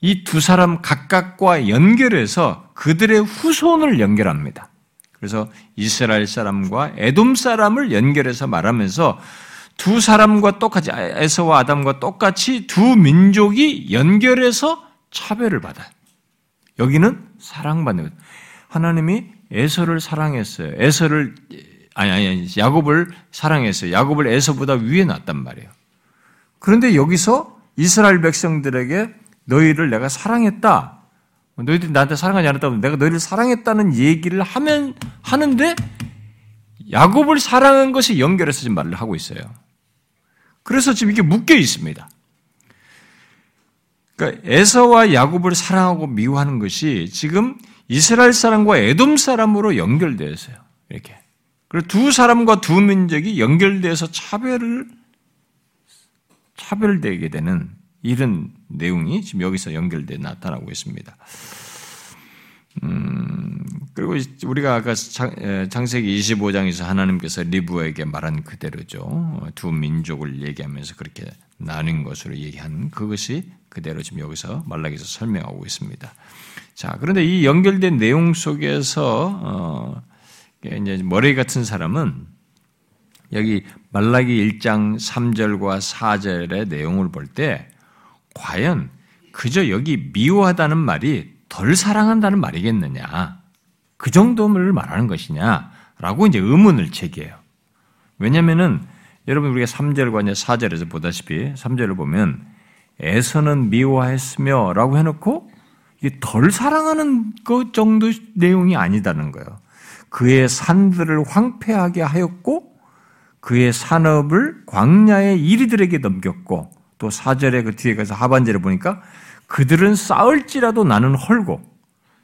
이 두 사람 각각과 연결해서 그들의 후손을 연결합니다. 그래서 이스라엘 사람과 에돔 사람을 연결해서 말하면서 두 사람과 똑같이 에서와 아담과 똑같이 두 민족이 연결해서 차별을 받아요. 여기는 사랑받는 것. 하나님이 에서를 사랑했어요. 에서를 아니 아니 야곱을 사랑했어요. 야곱을 에서보다 위에 놨단 말이에요. 그런데 여기서 이스라엘 백성들에게 너희를 내가 사랑했다. 너희들이 나한테 사랑하지 않았다고 내가 너희를 사랑했다는 얘기를 하면 하는데 야곱을 사랑한 것이 연결해서 지금 말을 하고 있어요. 그래서 지금 이게 묶여 있습니다. 그러니까 에서와 야곱을 사랑하고 미워하는 것이 지금 이스라엘 사람과 에돔 사람으로 연결되어 있어요. 이렇게. 그리고 두 사람과 두 민족이 연결돼서 차별을 차별되게 되는 이런 내용이 지금 여기서 연결돼 나타나고 있습니다. 음, 그리고 우리가 아까 장, 세기 25장에서 하나님께서 리브에게 말한 그대로죠. 두 민족을 얘기하면서 그렇게 나눈 것으로 얘기한 그것이 그대로 지금 여기서 말라기에서 설명하고 있습니다. 자, 그런데 이 연결된 내용 속에서 어, 이제 머리 같은 사람은 여기 말라기 1장 3절과 4절의 내용을 볼 때 과연 그저 여기 미워하다는 말이 덜 사랑한다는 말이겠느냐? 그 정도를 말하는 것이냐라고 이제 의문을 제기해요. 왜냐면은 여러분 우리가 3절과 4절에서 보다시피 3절을 보면 에서는 미워했으며 라고 해 놓고 덜 사랑하는 것 정도 내용이 아니다는 거예요. 그의 산들을 황폐하게 하였고 그의 산업을 광야의 이리들에게 넘겼고 또 4절에 그 뒤에 가서 하반절에 보니까 그들은 싸울지라도 나는 헐고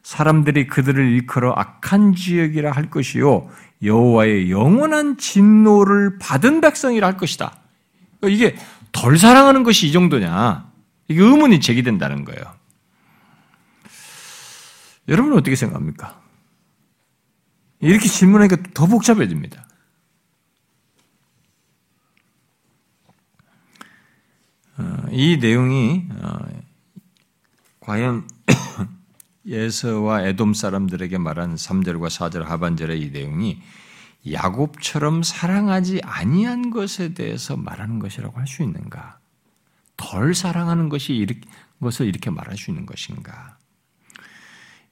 사람들이 그들을 일컬어 악한 지역이라 할 것이요 여호와의 영원한 진노를 받은 백성이라 할 것이다. 이게 덜 사랑하는 것이 이 정도냐? 이게 의문이 제기된다는 거예요. 여러분은 어떻게 생각합니까? 이렇게 질문하니까 더 복잡해집니다. 어, 이 내용이 어, 과연 예서와 에돔 사람들에게 말한 3절과 4절 하반절의 이 내용이 야곱처럼 사랑하지 아니한 것에 대해서 말하는 것이라고 할 수 있는가? 덜 사랑하는 것이 이렇게, 것을 이렇게 말할 수 있는 것인가?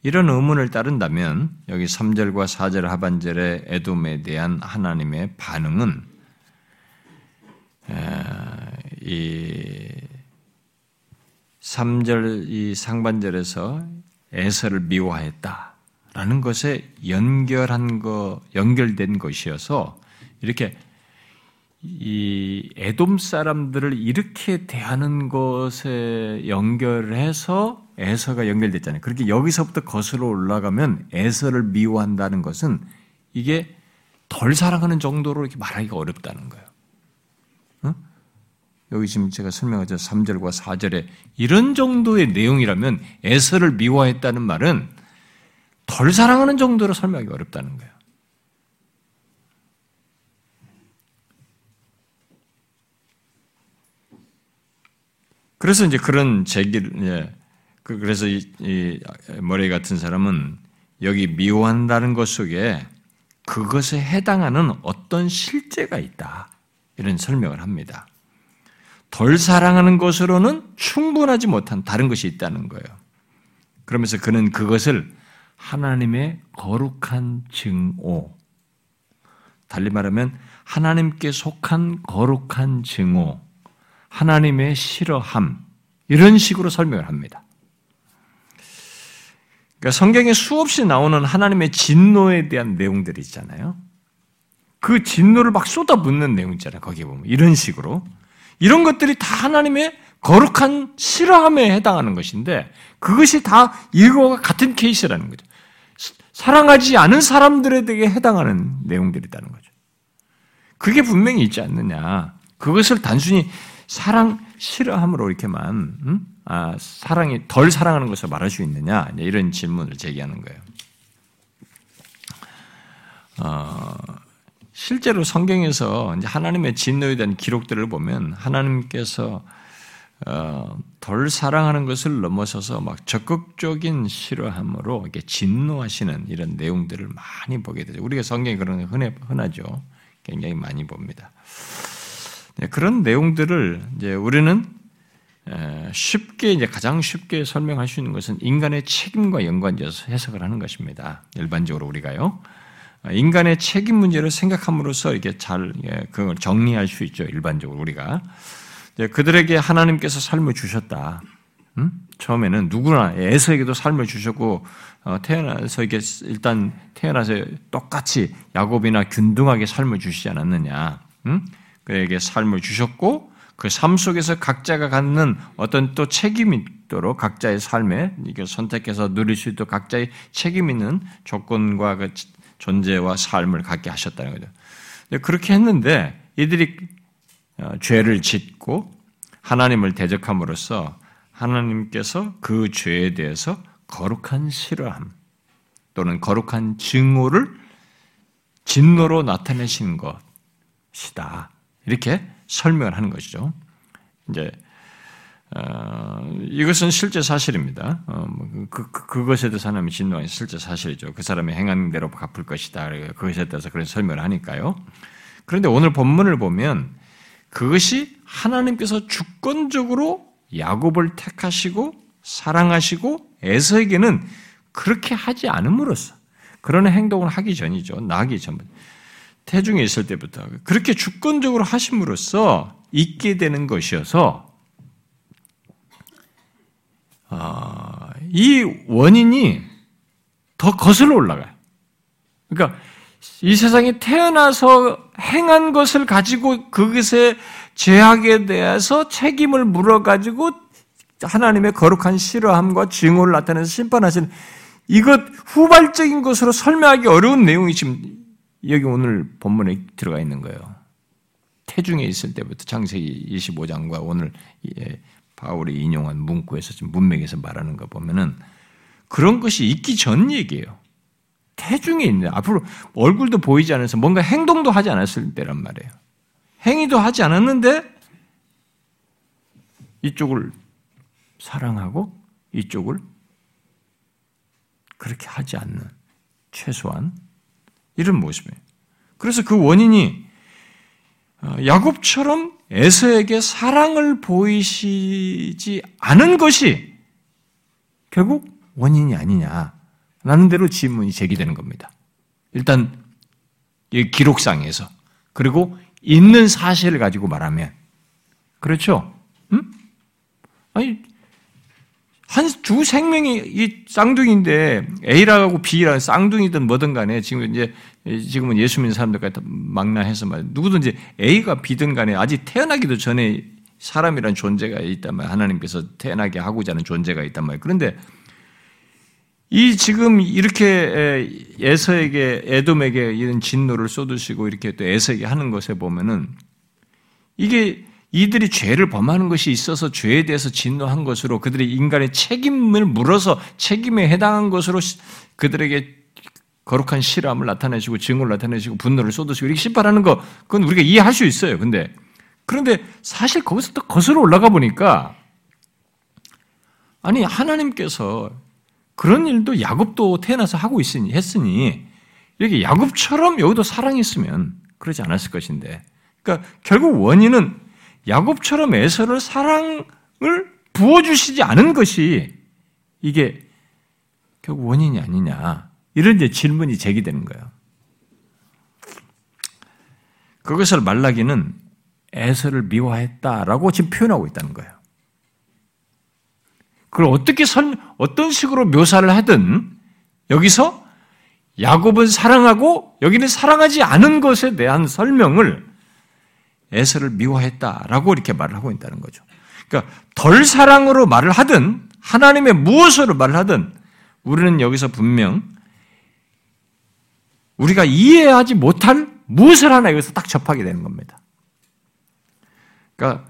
이런 의문을 따른다면 여기 3절과 4절 하반절의 에돔에 대한 하나님의 반응은 이 3절 이 상반절에서 에서를 미워했다라는 것에 연결한 거 연결된 것이어서 이렇게 이 에돔 사람들을 이렇게 대하는 것에 연결해서 에서가 연결됐잖아요. 그렇게 여기서부터 거슬러 올라가면 에서를 미워한다는 것은 이게 덜 사랑하는 정도로 이렇게 말하기가 어렵다는 거예요. 어? 여기 지금 제가 설명하죠. 3절과 4절에 이런 정도의 내용이라면 에서를 미워했다는 말은 덜 사랑하는 정도로 설명하기 어렵다는 거예요. 그래서 이제 그런 제기를, 예. 그, 그래서 이, 이 머리 같은 사람은 여기 미워한다는 것 속에 그것에 해당하는 어떤 실제가 있다. 이런 설명을 합니다. 덜 사랑하는 것으로는 충분하지 못한 다른 것이 있다는 거예요. 그러면서 그는 그것을 하나님의 거룩한 증오, 달리 말하면 하나님께 속한 거룩한 증오, 하나님의 싫어함, 이런 식으로 설명을 합니다. 그러니까 성경에 수없이 나오는 하나님의 진노에 대한 내용들이 있잖아요. 그 진노를 막 쏟아붓는 내용 있잖아요. 거기에 보면. 이런 식으로. 이런 것들이 다 하나님의 거룩한 싫어함에 해당하는 것인데 그것이 다 이거와 같은 케이스라는 거죠. 사랑하지 않은 사람들에게 해당하는 내용들이라는 거죠. 그게 분명히 있지 않느냐. 그것을 단순히 사랑 싫어함으로 이렇게만 음? 아, 사랑이 덜 사랑하는 것을 말할 수 있느냐 이런 질문을 제기하는 거예요. 어, 실제로 성경에서 하나님의 진노에 대한 기록들을 보면 하나님께서 어, 덜 사랑하는 것을 넘어서서 막 적극적인 싫어함으로 이렇게 진노하시는 이런 내용들을 많이 보게 되죠. 우리가 성경에 그런 흔해, 흔하죠. 굉장히 많이 봅니다. 네, 그런 내용들을 이제 우리는 쉽게 이제 가장 쉽게 설명할 수 있는 것은 인간의 책임과 연관지어서 해석을 하는 것입니다. 일반적으로 우리가요. 인간의 책임 문제를 생각함으로써 이렇게 잘 예, 그걸 정리할 수 있죠. 일반적으로 우리가 그들에게 하나님께서 삶을 주셨다. 음? 처음에는 누구나 에서에게도 삶을 주셨고 어, 태어나서 이게 일단 태어나서 똑같이 야곱이나 균등하게 삶을 주시지 않았느냐. 음? 그에게 삶을 주셨고 그 삶 속에서 각자가 갖는 어떤 또 책임이 있도록 각자의 삶에 이걸 선택해서 누릴 수 있도록 각자의 책임 있는 조건과 그 존재와 삶을 갖게 하셨다는 거죠. 그렇게 했는데 이들이 어, 죄를 짓고 하나님을 대적함으로써 하나님께서 그 죄에 대해서 거룩한 싫어함 또는 거룩한 증오를 진노로 나타내신 것이다. 이렇게 설명을 하는 것이죠. 이제 어, 이것은 실제 사실입니다. 어, 뭐 그, 그, 그 것에 대해서 하나님이 진노한 실제 사실이죠. 그 사람의 행한 대로 갚을 것이다. 그것에 대해서 그런 설명을 하니까요. 그런데 오늘 본문을 보면 그것이 하나님께서 주권적으로 야곱을 택하시고 사랑하시고 에서에게는 그렇게 하지 않음으로써 그런 행동을 하기 전이죠. 나기 전 태중에 있을 때부터 그렇게 주권적으로 하심으로써 있게 되는 것이어서 어, 이 원인이 더 거슬러 올라가요. 그러니까 이 세상에 태어나서 행한 것을 가지고 그것의 죄악에 대해서 책임을 물어가지고 하나님의 거룩한 싫어함과 증오를 나타내서 심판하시는 이것 후발적인 것으로 설명하기 어려운 내용이 지금 여기 오늘 본문에 들어가 있는 거예요. 태중에 있을 때부터 창세기 25장과 오늘 바울이 인용한 문구에서 지금 문맥에서 말하는 거 보면은 그런 것이 있기 전 얘기예요. 태중에 있는 앞으로 얼굴도 보이지 않아서 뭔가 행동도 하지 않았을 때란 말이에요. 행위도 하지 않았는데 이쪽을 사랑하고 이쪽을 그렇게 하지 않는 최소한 이런 모습이에요. 그래서 그 원인이 어, 야곱처럼 에서에게 사랑을 보이시지 않은 것이 결국 원인이 아니냐라는 대로 질문이 제기되는 겁니다. 일단 기록상에서 그리고 있는 사실을 가지고 말하면 그렇죠? 음? 아니 한 두 생명이 이 쌍둥이인데 A라고 B라는 쌍둥이든 뭐든 간에 지금 이제 지금은 예수 믿는 사람들까지 망라해서 말 누구든지 A가 B든 간에 아직 태어나기도 전에 사람이란 존재가 있단 말이에요. 하나님께서 태어나게 하고자 하는 존재가 있단 말이에요. 그런데 이 지금 이렇게 에서에게 에돔에게 이런 진노를 쏟으시고 이렇게 또 에서에게 하는 것에 보면은 이게 이들이 죄를 범하는 것이 있어서 죄에 대해서 진노한 것으로 그들이 인간의 책임을 물어서 책임에 해당한 것으로 그들에게 거룩한 실함을 나타내시고 증오를 나타내시고 분노를 쏟으시고 이렇게 심판하는 거 그건 우리가 이해할 수 있어요. 근데 그런데 사실 거기서 또 거슬러 올라가 보니까 아니 하나님께서 그런 일도 야곱도 태어나서 하고 있으니 했으니 이렇게 야곱처럼 여기도 사랑이 있으면 그러지 않았을 것인데. 그러니까 결국 원인은 야곱처럼 에서를 사랑을 부어주시지 않은 것이 이게 결국 원인이 아니냐. 이런 이제 질문이 제기되는 거예요. 그것을 말라기는 에서를 미워했다라고 지금 표현하고 있다는 거예요. 그걸 어떻게 설, 어떤 식으로 묘사를 하든 여기서 야곱은 사랑하고 여기는 사랑하지 않은 것에 대한 설명을 에서를 미워했다라고 이렇게 말을 하고 있다는 거죠. 그러니까 덜 사랑으로 말을 하든 하나님의 무엇으로 말을 하든 우리는 여기서 분명 우리가 이해하지 못할 무엇을 하나 여기서 딱 접하게 되는 겁니다. 그러니까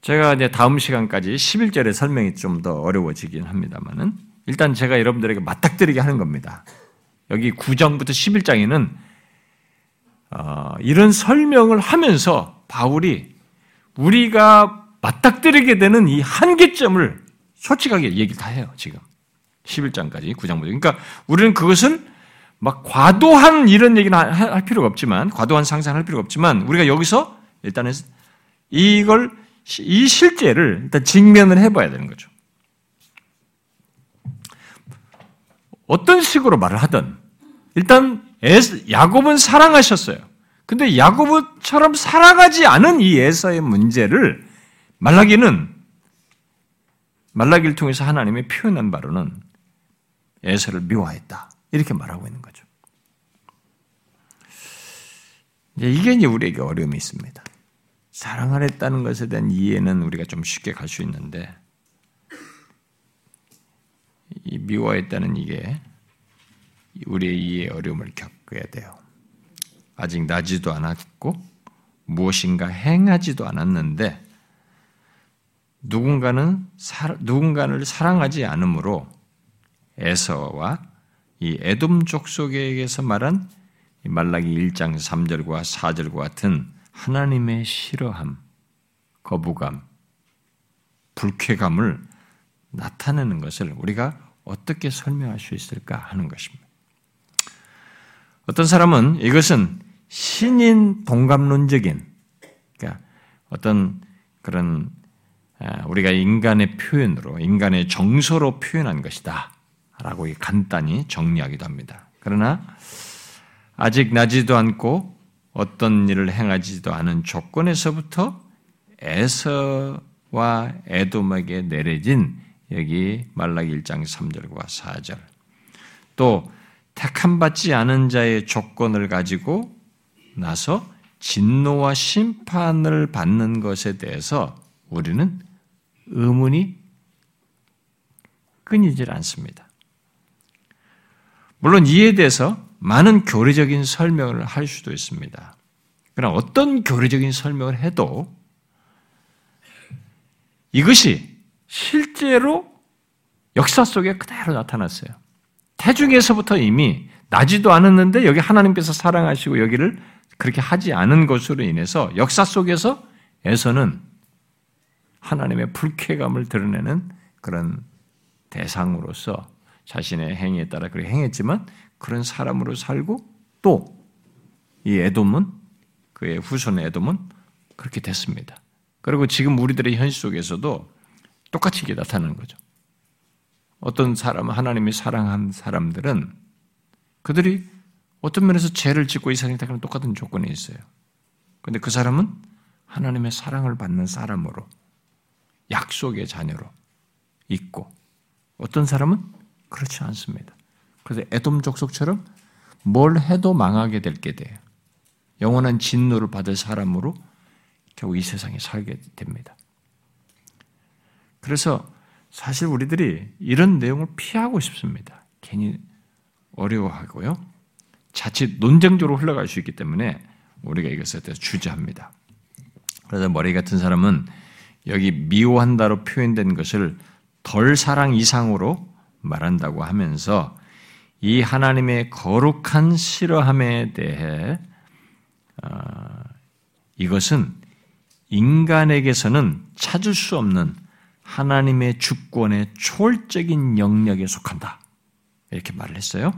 제가 이제 다음 시간까지 11절의 설명이 좀 더 어려워지긴 합니다만은 일단 제가 여러분들에게 맞닥뜨리게 하는 겁니다. 여기 9장부터 11장에는 어, 이런 설명을 하면서 바울이 우리가 맞닥뜨리게 되는 이 한계점을 솔직하게 얘기를 다 해요, 지금. 11장까지, 9장부터. 그러니까 우리는 그것을 막 과도한 이런 얘기는 할 필요가 없지만, 과도한 상상할 필요가 없지만, 우리가 여기서 일단은 이걸, 이 실제를 일단 직면을 해봐야 되는 거죠. 어떤 식으로 말을 하든, 일단 야곱은 사랑하셨어요. 근데 야곱처럼 살아가지 않은 이 에서의 문제를 말라기는 말라기를 통해서 하나님이 표현한 바로는 에서를 미워했다. 이렇게 말하고 있는 거죠. 이게 이제 우리에게 어려움이 있습니다. 사랑을 했다는 것에 대한 이해는 우리가 좀 쉽게 갈 수 있는데, 이 미워했다는 이게 우리의 이해 어려움을 겪어야 돼요. 아직 나지도 않았고, 무엇인가 행하지도 않았는데, 누군가는 사, 누군가를 사랑하지 않으므로 에서와 이 에돔 족속에게서 말한 말라기 1장 3절과 4절과 같은 하나님의 싫어함, 거부감, 불쾌감을 나타내는 것을 우리가 어떻게 설명할 수 있을까 하는 것입니다. 어떤 사람은 이것은 신인 동감론적인, 그러니까 어떤 그런 아, 우리가 인간의 표현으로, 인간의 정서로 표현한 것이다. 라고 간단히 정리하기도 합니다. 그러나 아직 나지도 않고 어떤 일을 행하지도 않은 조건에서부터 에서와 에돔에게 내려진 여기 말라기 1장 3절과 4절 또 택함 받지 않은 자의 조건을 가지고 나서 진노와 심판을 받는 것에 대해서 우리는 의문이 끊이질 않습니다. 물론 이에 대해서 많은 교리적인 설명을 할 수도 있습니다. 그러나 어떤 교리적인 설명을 해도 이것이 실제로 역사 속에 그대로 나타났어요. 태중에서부터 이미 나지도 않았는데 여기 하나님께서 사랑하시고 여기를 그렇게 하지 않은 것으로 인해서 역사 속에서 에서는 하나님의 불쾌감을 드러내는 그런 대상으로서 자신의 행위에 따라 그렇게 행했지만 그런 사람으로 살고 또 이 에돔은 그의 후손 에돔은 그렇게 됐습니다. 그리고 지금 우리들의 현실 속에서도 똑같이 이게 나타나는 거죠. 어떤 사람, 하나님이 사랑한 사람들은 그들이 어떤 면에서 죄를 짓고 이 세상에 다 똑같은 조건이 있어요. 근데 그 사람은 하나님의 사랑을 받는 사람으로 약속의 자녀로 있고 어떤 사람은 그렇지 않습니다. 그래서 에돔 족속처럼 뭘 해도 망하게 될 게 돼요. 영원한 진노를 받을 사람으로 결국 이 세상에 살게 됩니다. 그래서 사실 우리들이 이런 내용을 피하고 싶습니다. 괜히 어려워하고요. 자칫 논쟁적으로 흘러갈 수 있기 때문에 우리가 이것에 대해서 주저합니다. 그래서 머리 같은 사람은 여기 미워한다로 표현된 것을 덜 사랑 이상으로 말한다고 하면서 이 하나님의 거룩한 싫어함에 대해 어, 이것은 인간에게서는 찾을 수 없는 하나님의 주권의 초월적인 영역에 속한다. 이렇게 말을 했어요.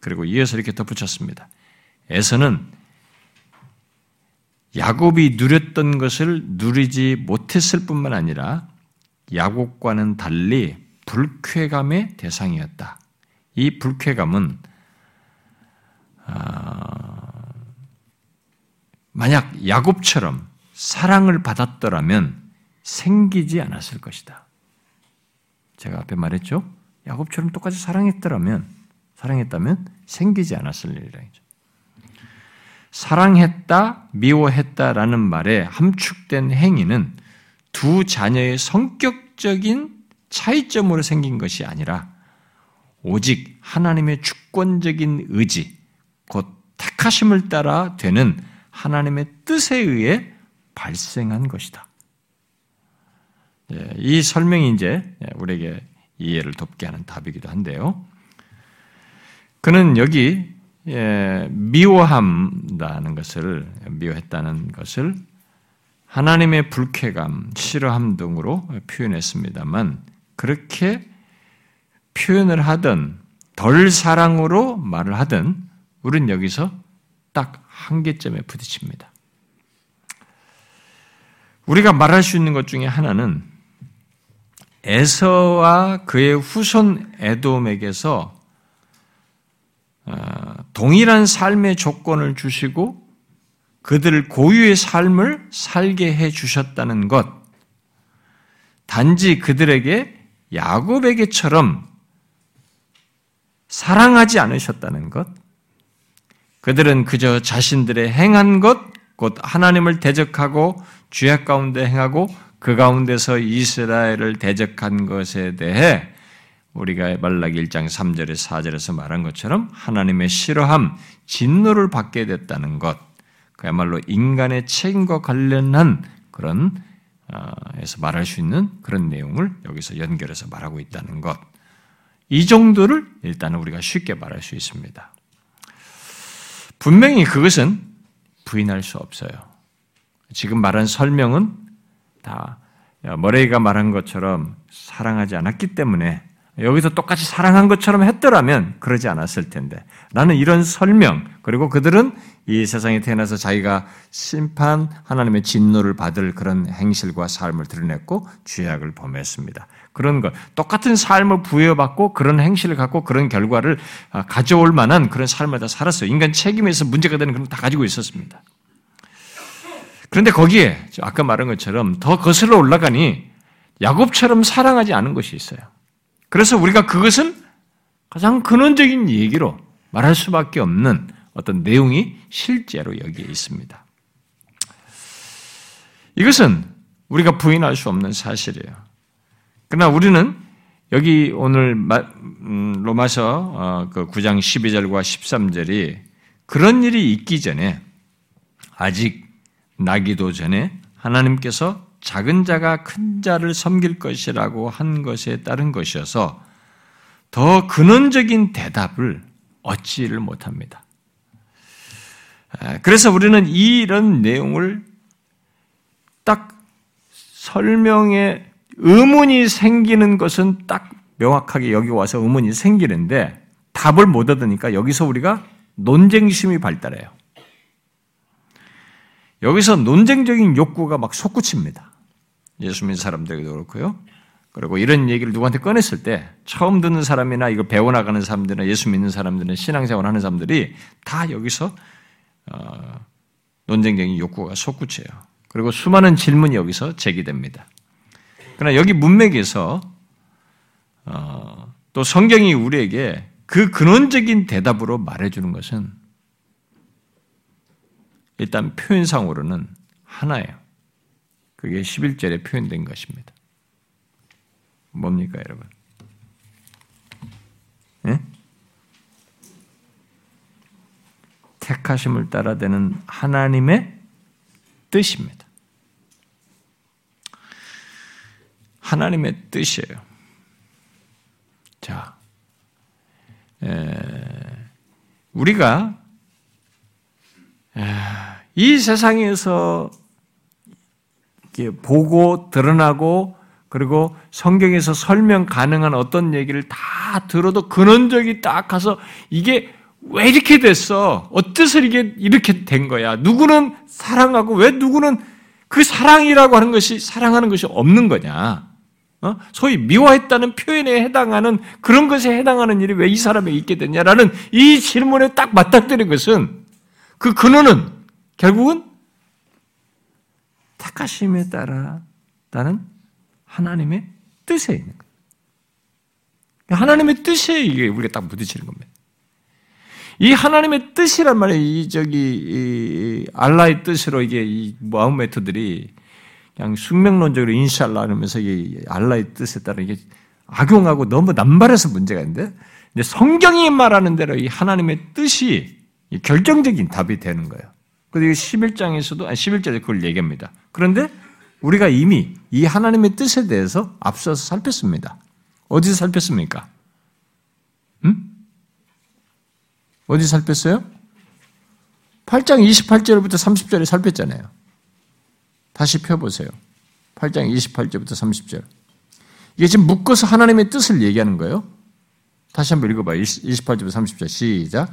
그리고 이어서 이렇게 덧붙였습니다. 에서는 야곱이 누렸던 것을 누리지 못했을 뿐만 아니라 야곱과는 달리 불쾌감의 대상이었다. 이 불쾌감은 아, 만약 야곱처럼 사랑을 받았더라면 생기지 않았을 것이다. 제가 앞에 말했죠. 야곱처럼 똑같이 사랑했더라면 사랑했다면 생기지 않았을 일이라 사랑했다, 미워했다라는 말에 함축된 행위는 두 자녀의 성격적인 차이점으로 생긴 것이 아니라 오직 하나님의 주권적인 의지, 곧 택하심을 따라 되는 하나님의 뜻에 의해 발생한 것이다. 예, 이 설명이 이제 우리에게 이해를 돕게 하는 답이기도 한데요. 그는 여기 예, 미워함다는 것을 미워했다는 것을 하나님의 불쾌감, 싫어함 등으로 표현했습니다만 그렇게 표현을 하든 덜 사랑으로 말을 하든 우리는 여기서 딱 한계점에 부딪힙니다. 우리가 말할 수 있는 것 중에 하나는 에서와 그의 후손 에돔에게서 어, 동일한 삶의 조건을 주시고 그들 고유의 삶을 살게 해 주셨다는 것, 단지 그들에게 야곱에게처럼 사랑하지 않으셨다는 것, 그들은 그저 자신들의 행한 것, 곧 하나님을 대적하고 죄악 가운데 행하고 그 가운데서 이스라엘을 대적한 것에 대해 우리가 말라기 1장 3절에 4절에서 말한 것처럼 하나님의 싫어함, 진노를 받게 됐다는 것, 그야말로 인간의 책임과 관련한 그런 에서 말할 수 있는 그런 내용을 여기서 연결해서 말하고 있다는 것. 이 정도를 일단은 우리가 쉽게 말할 수 있습니다. 분명히 그것은 부인할 수 없어요. 지금 말한 설명은 다 머레이가 말한 것처럼 사랑하지 않았기 때문에 여기서 똑같이 사랑한 것처럼 했더라면 그러지 않았을 텐데. 나는 이런 설명, 그리고 그들은 이 세상에 태어나서 자기가 심판, 하나님의 진노를 받을 그런 행실과 삶을 드러냈고 죄악을 범했습니다. 그런 것, 똑같은 삶을 부여받고 그런 행실을 갖고 그런 결과를 아, 가져올 만한 그런 삶을 다 살았어요. 인간 책임에서 문제가 되는 그런 다 가지고 있었습니다. 그런데 거기에 아까 말한 것처럼 더 거슬러 올라가니 야곱처럼 사랑하지 않은 것이 있어요. 그래서 우리가 그것은 가장 근원적인 얘기로 말할 수밖에 없는 어떤 내용이 실제로 여기에 있습니다. 이것은 우리가 부인할 수 없는 사실이에요. 그러나 우리는 여기 오늘 음, 로마서 9장 어, 그 12절과 13절이 그런 일이 있기 전에 아직 나기도 전에 하나님께서 작은 자가 큰 자를 섬길 것이라고 한 것에 따른 것이어서 더 근원적인 대답을 얻지를 못합니다. 그래서 우리는 이런 내용을 딱 설명에 의문이 생기는 것은 딱 명확하게 여기 와서 의문이 생기는데 답을 못 얻으니까 여기서 우리가 논쟁심이 발달해요. 여기서 논쟁적인 욕구가 막 솟구칩니다. 예수 믿는 사람들에게도 그렇고요. 그리고 이런 얘기를 누구한테 꺼냈을 때 처음 듣는 사람이나 이거 배워나가는 사람들이나 예수 믿는 사람들은 신앙생활 하는 사람들이 다 여기서 어, 논쟁적인 욕구가 솟구쳐요. 그리고 수많은 질문이 여기서 제기됩니다. 그러나 여기 문맥에서 어, 또 성경이 우리에게 그 근원적인 대답으로 말해주는 것은 일단 표현상으로는 하나예요. 그게 11절에 표현된 것입니다. 뭡니까, 여러분? 네? 택하심을 따라 되는 하나님의 뜻입니다. 하나님의 뜻이에요. 자, 에, 우리가 에, 이 세상에서 보고 드러나고 그리고 성경에서 설명 가능한 어떤 얘기를 다 들어도 근원적이 딱 가서 이게 왜 이렇게 됐어? 어째서 이게 이렇게 된 거야? 누구는 사랑하고 왜 누구는 그 사랑이라고 하는 것이 사랑하는 것이 없는 거냐? 어? 소위 미워했다는 표현에 해당하는 그런 것에 해당하는 일이 왜 이 사람에게 있게 됐냐라는 이 질문에 딱 맞닥뜨린 것은 그 근원은 결국은 택하심에 따라 나는 하나님의 뜻에 있는 거예요. 하나님의 뜻에 이게 우리가 딱 부딪히는 겁니다. 이 하나님의 뜻이란 말이에요. 이 저기 이 알라의 뜻으로 이게 이 마음메터들이 그냥 숙명론적으로 인샬라 하면서 이 알라의 뜻에 따라 이게 악용하고 너무 남발해서 문제가 있는데 성경이 말하는 대로 이 하나님의 뜻이 결정적인 답이 되는 거예요. 그래서 11장에서도, 아니 11절에 그걸 얘기합니다. 그런데 우리가 이미 이 하나님의 뜻에 대해서 앞서서 살폈습니다. 어디서 살폈습니까? 음? 어디 살폈어요? 8장 28절부터 30절에 살폈잖아요. 다시 펴보세요. 8장 28절부터 30절. 이게 지금 묶어서 하나님의 뜻을 얘기하는 거예요. 다시 한번 읽어봐요. 28절부터 30절 시작.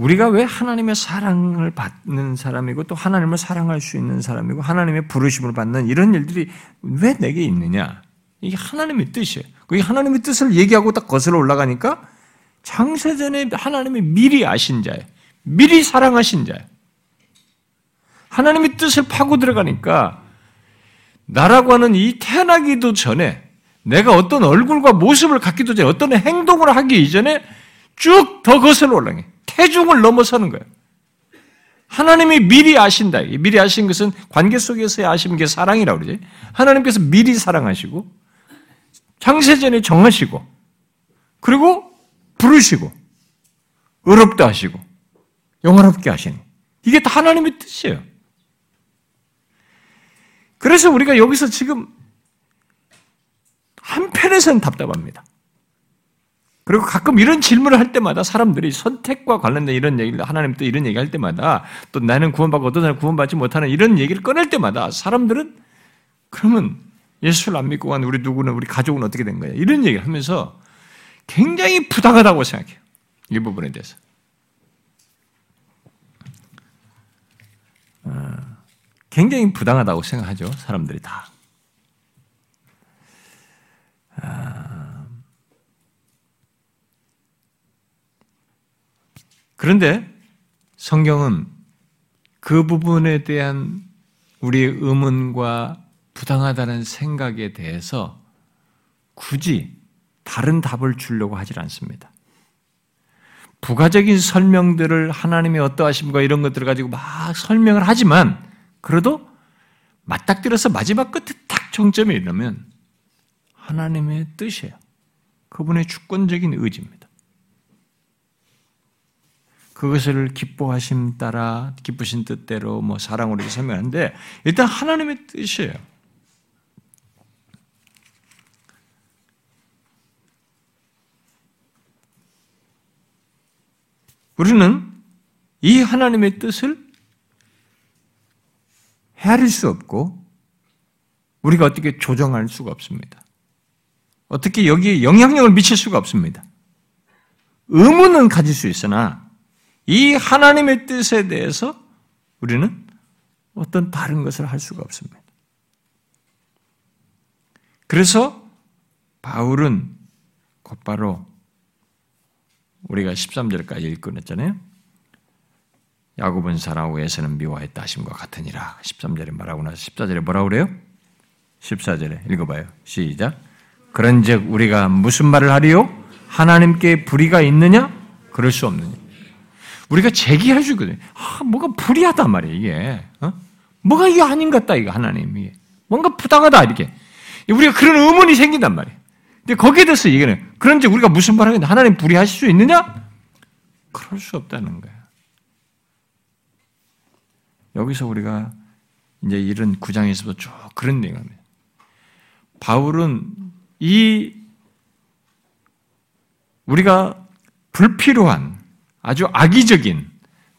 우리가 왜 하나님의 사랑을 받는 사람이고 또 하나님을 사랑할 수 있는 사람이고 하나님의 부르심을 받는 이런 일들이 왜 내게 있느냐? 이게 하나님의 뜻이에요. 그게 하나님의 뜻을 얘기하고 딱 거슬러 올라가니까 창세전에 하나님이 미리 아신 자예요. 미리 사랑하신 자예요. 하나님의 뜻을 파고 들어가니까 나라고 하는 이 태어나기도 전에 내가 어떤 얼굴과 모습을 갖기도 전에 어떤 행동을 하기 이전에 쭉 더 거슬러 올라가요. 태중을 넘어서는 거예요. 하나님이 미리 아신다. 미리 아신 것은 관계 속에서의 아신 게 사랑이라고 그러지. 하나님께서 미리 사랑하시고 창세전에 정하시고 그리고 부르시고 의롭다 하시고 영화롭게 하시는 이게 다 하나님의 뜻이에요. 그래서 우리가 여기서 지금 한편에서는 답답합니다. 그리고 가끔 이런 질문을 할 때마다 사람들이 선택과 관련된 이런 얘기를 하나님 또 이런 얘기 할 때마다 또 나는 구원받고 어떤 사람 구원받지 못하는 이런 얘기를 꺼낼 때마다 사람들은 그러면 예수를 안 믿고 간 우리 누구는 우리 가족은 어떻게 된 거야? 이런 얘기를 하면서 굉장히 부당하다고 생각해요. 이 부분에 대해서. 어, 굉장히 부당하다고 생각하죠. 사람들이 다. 그런데 성경은 그 부분에 대한 우리의 의문과 부당하다는 생각에 대해서 굳이 다른 답을 주려고 하질 않습니다. 부가적인 설명들을 하나님의 어떠하심과 이런 것들을 가지고 막 설명을 하지만 그래도 맞닥뜨려서 마지막 끝에 딱 정점에 이르면 하나님의 뜻이에요. 그분의 주권적인 의지입니다. 그것을 기뻐하심 따라 기쁘신 뜻대로 뭐 사랑으로 설명하는데 일단 하나님의 뜻이에요. 우리는 이 하나님의 뜻을 헤아릴 수 없고 우리가 어떻게 조정할 수가 없습니다. 어떻게 여기에 영향력을 미칠 수가 없습니다. 의문은 가질 수 있으나 이 하나님의 뜻에 대해서 우리는 어떤 다른 것을 할 수가 없습니다. 그래서 바울은 곧바로 우리가 13절까지 읽고 냈잖아요. 야곱은 사랑하고 에서는 미워했다 하심과 같으니라. 13절에 말하고 나서 14절에 뭐라고 그래요? 14절에 읽어봐요. 시작. 그런즉 우리가 무슨 말을 하리요? 하나님께 불의가 있느냐? 그럴 수 없느냐? 우리가 제기할 수 있거든요. 아, 뭐가 불의하단 말이에요, 이게. 어? 뭐가 이게 아닌 것 같다, 이거 하나님이. 뭔가 부당하다, 이렇게. 우리가 그런 의문이 생긴단 말이에요. 근데 거기에 대해서 얘기는 그런지 우리가 무슨 말을 하겠냐? 하나님 불의하실 수 있느냐? 그럴 수 없다는 거야. 여기서 우리가 이제 이런 구장에서도 쭉 그런 내용입니다. 바울은 이 우리가 불필요한 아주 악의적인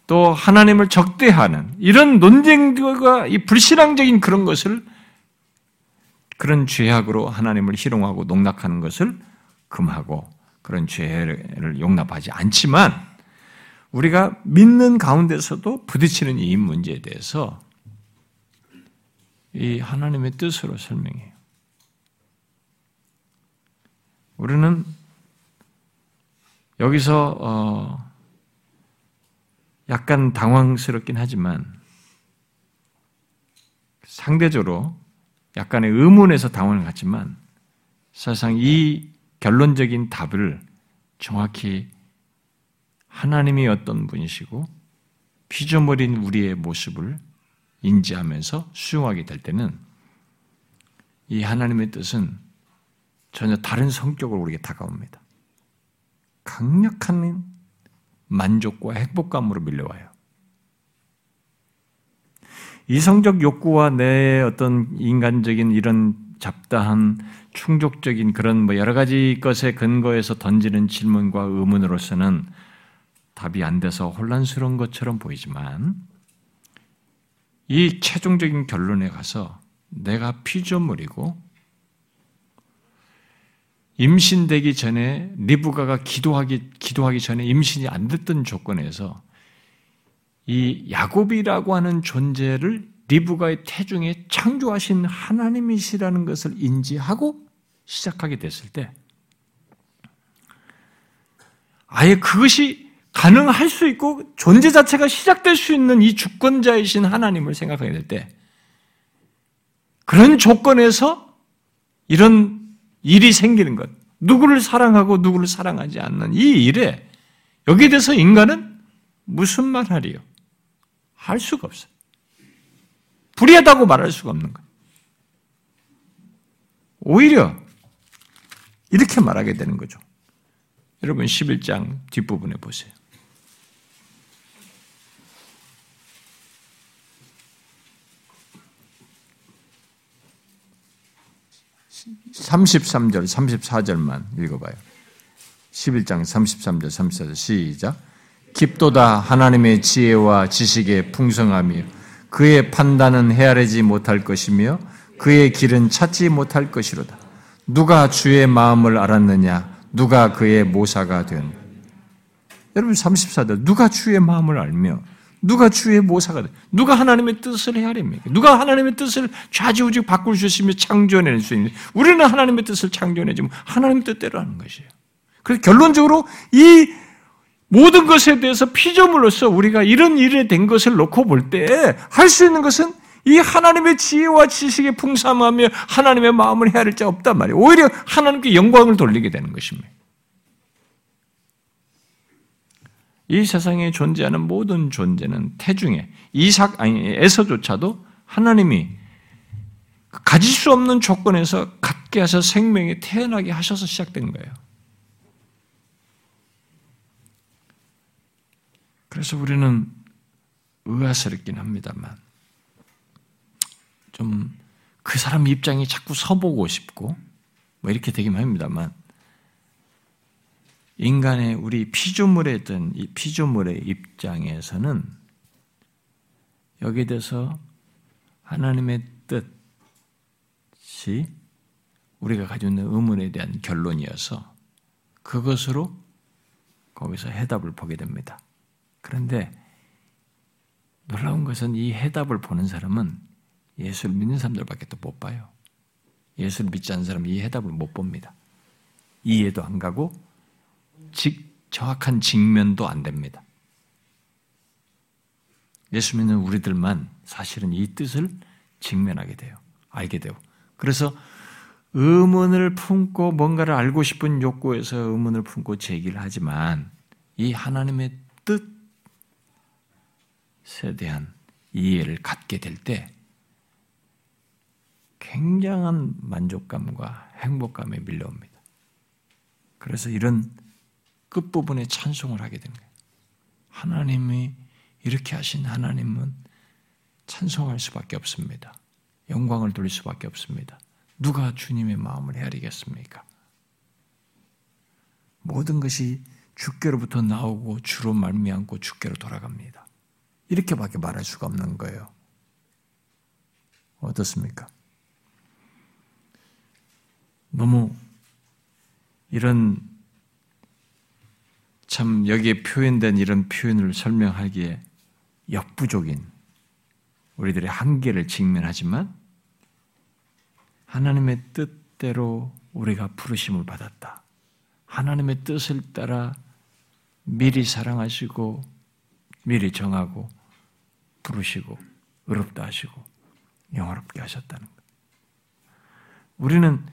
또 하나님을 적대하는 이런 논쟁과 이 불신앙적인 그런 것을 그런 죄악으로 하나님을 희롱하고 농락하는 것을 금하고 그런 죄를 용납하지 않지만 우리가 믿는 가운데서도 부딪히는 이 문제에 대해서 이 하나님의 뜻으로 설명해요. 우리는 여기서 어 약간 당황스럽긴 하지만 상대적으로 약간의 의문에서 당원을 갖지만 사실상 이 결론적인 답을 정확히 하나님이 어떤 분이시고 피조물인 우리의 모습을 인지하면서 수용하게 될 때는 이 하나님의 뜻은 전혀 다른 성격으로 우리에게 다가옵니다. 강력한 만족과 행복감으로 밀려와요. 이성적 욕구와 내 어떤 인간적인 이런 잡다한 충족적인 그런 뭐 여러 가지 것에 근거해서 던지는 질문과 의문으로서는 답이 안 돼서 혼란스러운 것처럼 보이지만 이 최종적인 결론에 가서 내가 피조물이고 임신되기 전에 리브가가 기도하기 기도하기 전에 임신이 안 됐던 조건에서 이 야곱이라고 하는 존재를 리브가의 태중에 창조하신 하나님이시라는 것을 인지하고 시작하게 됐을 때 아예 그것이 가능할 수 있고 존재 자체가 시작될 수 있는 이 주권자이신 하나님을 생각하게 될 때 그런 조건에서 이런 일이 생기는 것, 누구를 사랑하고 누구를 사랑하지 않는 이 일에 여기에 대해서 인간은 무슨 말 하리요? 할 수가 없어요. 불의하다고 말할 수가 없는 거예요. 오히려 이렇게 말하게 되는 거죠. 여러분 11장 뒷부분에 보세요. 33절, 34절만 읽어봐요. 11장 33절, 34절 시작. 깊도다 하나님의 지혜와 지식의 풍성함이요. 그의 판단은 헤아리지 못할 것이며 그의 길은 찾지 못할 것이로다. 누가 주의 마음을 알았느냐? 누가 그의 모사가 된? 여러분 34절 누가 주의 마음을 알며 누가 주의 모사가 돼? 누가 하나님의 뜻을 헤아립니까? 누가 하나님의 뜻을 좌지우지 바꿀 수 있으며 창조해낼 수 있는? 우리는 하나님의 뜻을 창조해내지 하나님의 뜻대로 하는 것이에요. 그래서 결론적으로 이 모든 것에 대해서 피조물로서 우리가 이런 일에 된 것을 놓고 볼 때 할 수 있는 것은 이 하나님의 지혜와 지식에 풍성하며 하나님의 마음을 헤아릴 자 없단 말이에요. 오히려 하나님께 영광을 돌리게 되는 것입니다. 이 세상에 존재하는 모든 존재는 태중에 이삭 아니 에서조차도 하나님이 가질 수 없는 조건에서 갖게 하셔 생명이 태어나게 하셔서 시작된 거예요. 그래서 우리는 의아스럽긴 합니다만 좀 그 사람 입장이 자꾸 서보고 싶고 뭐 이렇게 되기만 합니다만 인간의 우리 피조물에 있던 이 피조물의 입장에서는 여기에 대해서 하나님의 뜻이 우리가 가지고 있는 의문에 대한 결론이어서 그것으로 거기서 해답을 보게 됩니다. 그런데 놀라운 것은 이 해답을 보는 사람은 예수를 믿는 사람들밖에 또 못 봐요. 예수를 믿지 않는 사람은 이 해답을 못 봅니다. 이해도 안 가고 직, 정확한 직면도 안 됩니다. 예수 믿는 우리들만 사실은 이 뜻을 직면하게 돼요. 알게 되고. 그래서 의문을 품고 뭔가를 알고 싶은 욕구에서 의문을 품고 제기를 하지만 이 하나님의 뜻에 대한 이해를 갖게 될 때 굉장한 만족감과 행복감에 밀려옵니다. 그래서 이런 끝부분에 찬송을 하게 된 거예요. 하나님이 이렇게 하신 하나님은 찬송할 수밖에 없습니다. 영광을 돌릴 수밖에 없습니다. 누가 주님의 마음을 헤아리겠습니까? 모든 것이 주께로부터 나오고 주로 말미암고 주께로 돌아갑니다. 이렇게밖에 말할 수가 없는 거예요. 어떻습니까? 너무 이런 참 여기에 표현된 이런 표현을 설명하기에 역부족인 우리들의 한계를 직면하지만 하나님의 뜻대로 우리가 부르심을 받았다. 하나님의 뜻을 따라 미리 사랑하시고 미리 정하고 부르시고 의롭다 하시고 영화롭게 하셨다는 것. 우리는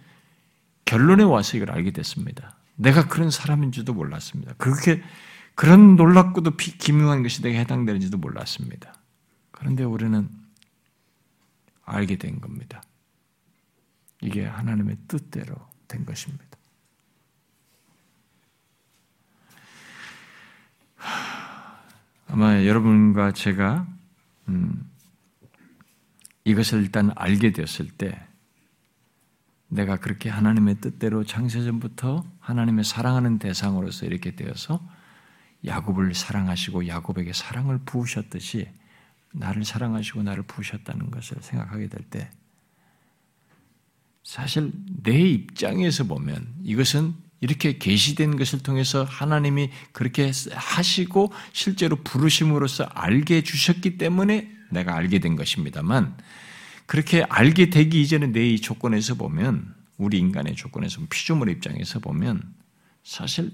결론에 와서 이걸 알게 됐습니다. 내가 그런 사람인지도 몰랐습니다. 그렇게 그런 놀랍고도 기묘한 것이 내게 해당되는지도 몰랐습니다. 그런데 우리는 알게 된 겁니다. 이게 하나님의 뜻대로 된 것입니다. 아마 여러분과 제가 음, 이것을 일단 알게 되었을 때 내가 그렇게 하나님의 뜻대로 창세전부터 하나님의 사랑하는 대상으로서 이렇게 되어서 야곱을 사랑하시고 야곱에게 사랑을 부으셨듯이 나를 사랑하시고 나를 부으셨다는 것을 생각하게 될 때 사실 내 입장에서 보면 이것은 이렇게 계시된 것을 통해서 하나님이 그렇게 하시고 실제로 부르심으로써 알게 주셨기 때문에 내가 알게 된 것입니다만 그렇게 알게 되기 이전에 내이 조건에서 보면 우리 인간의 조건에서 피조물의 입장에서 보면 사실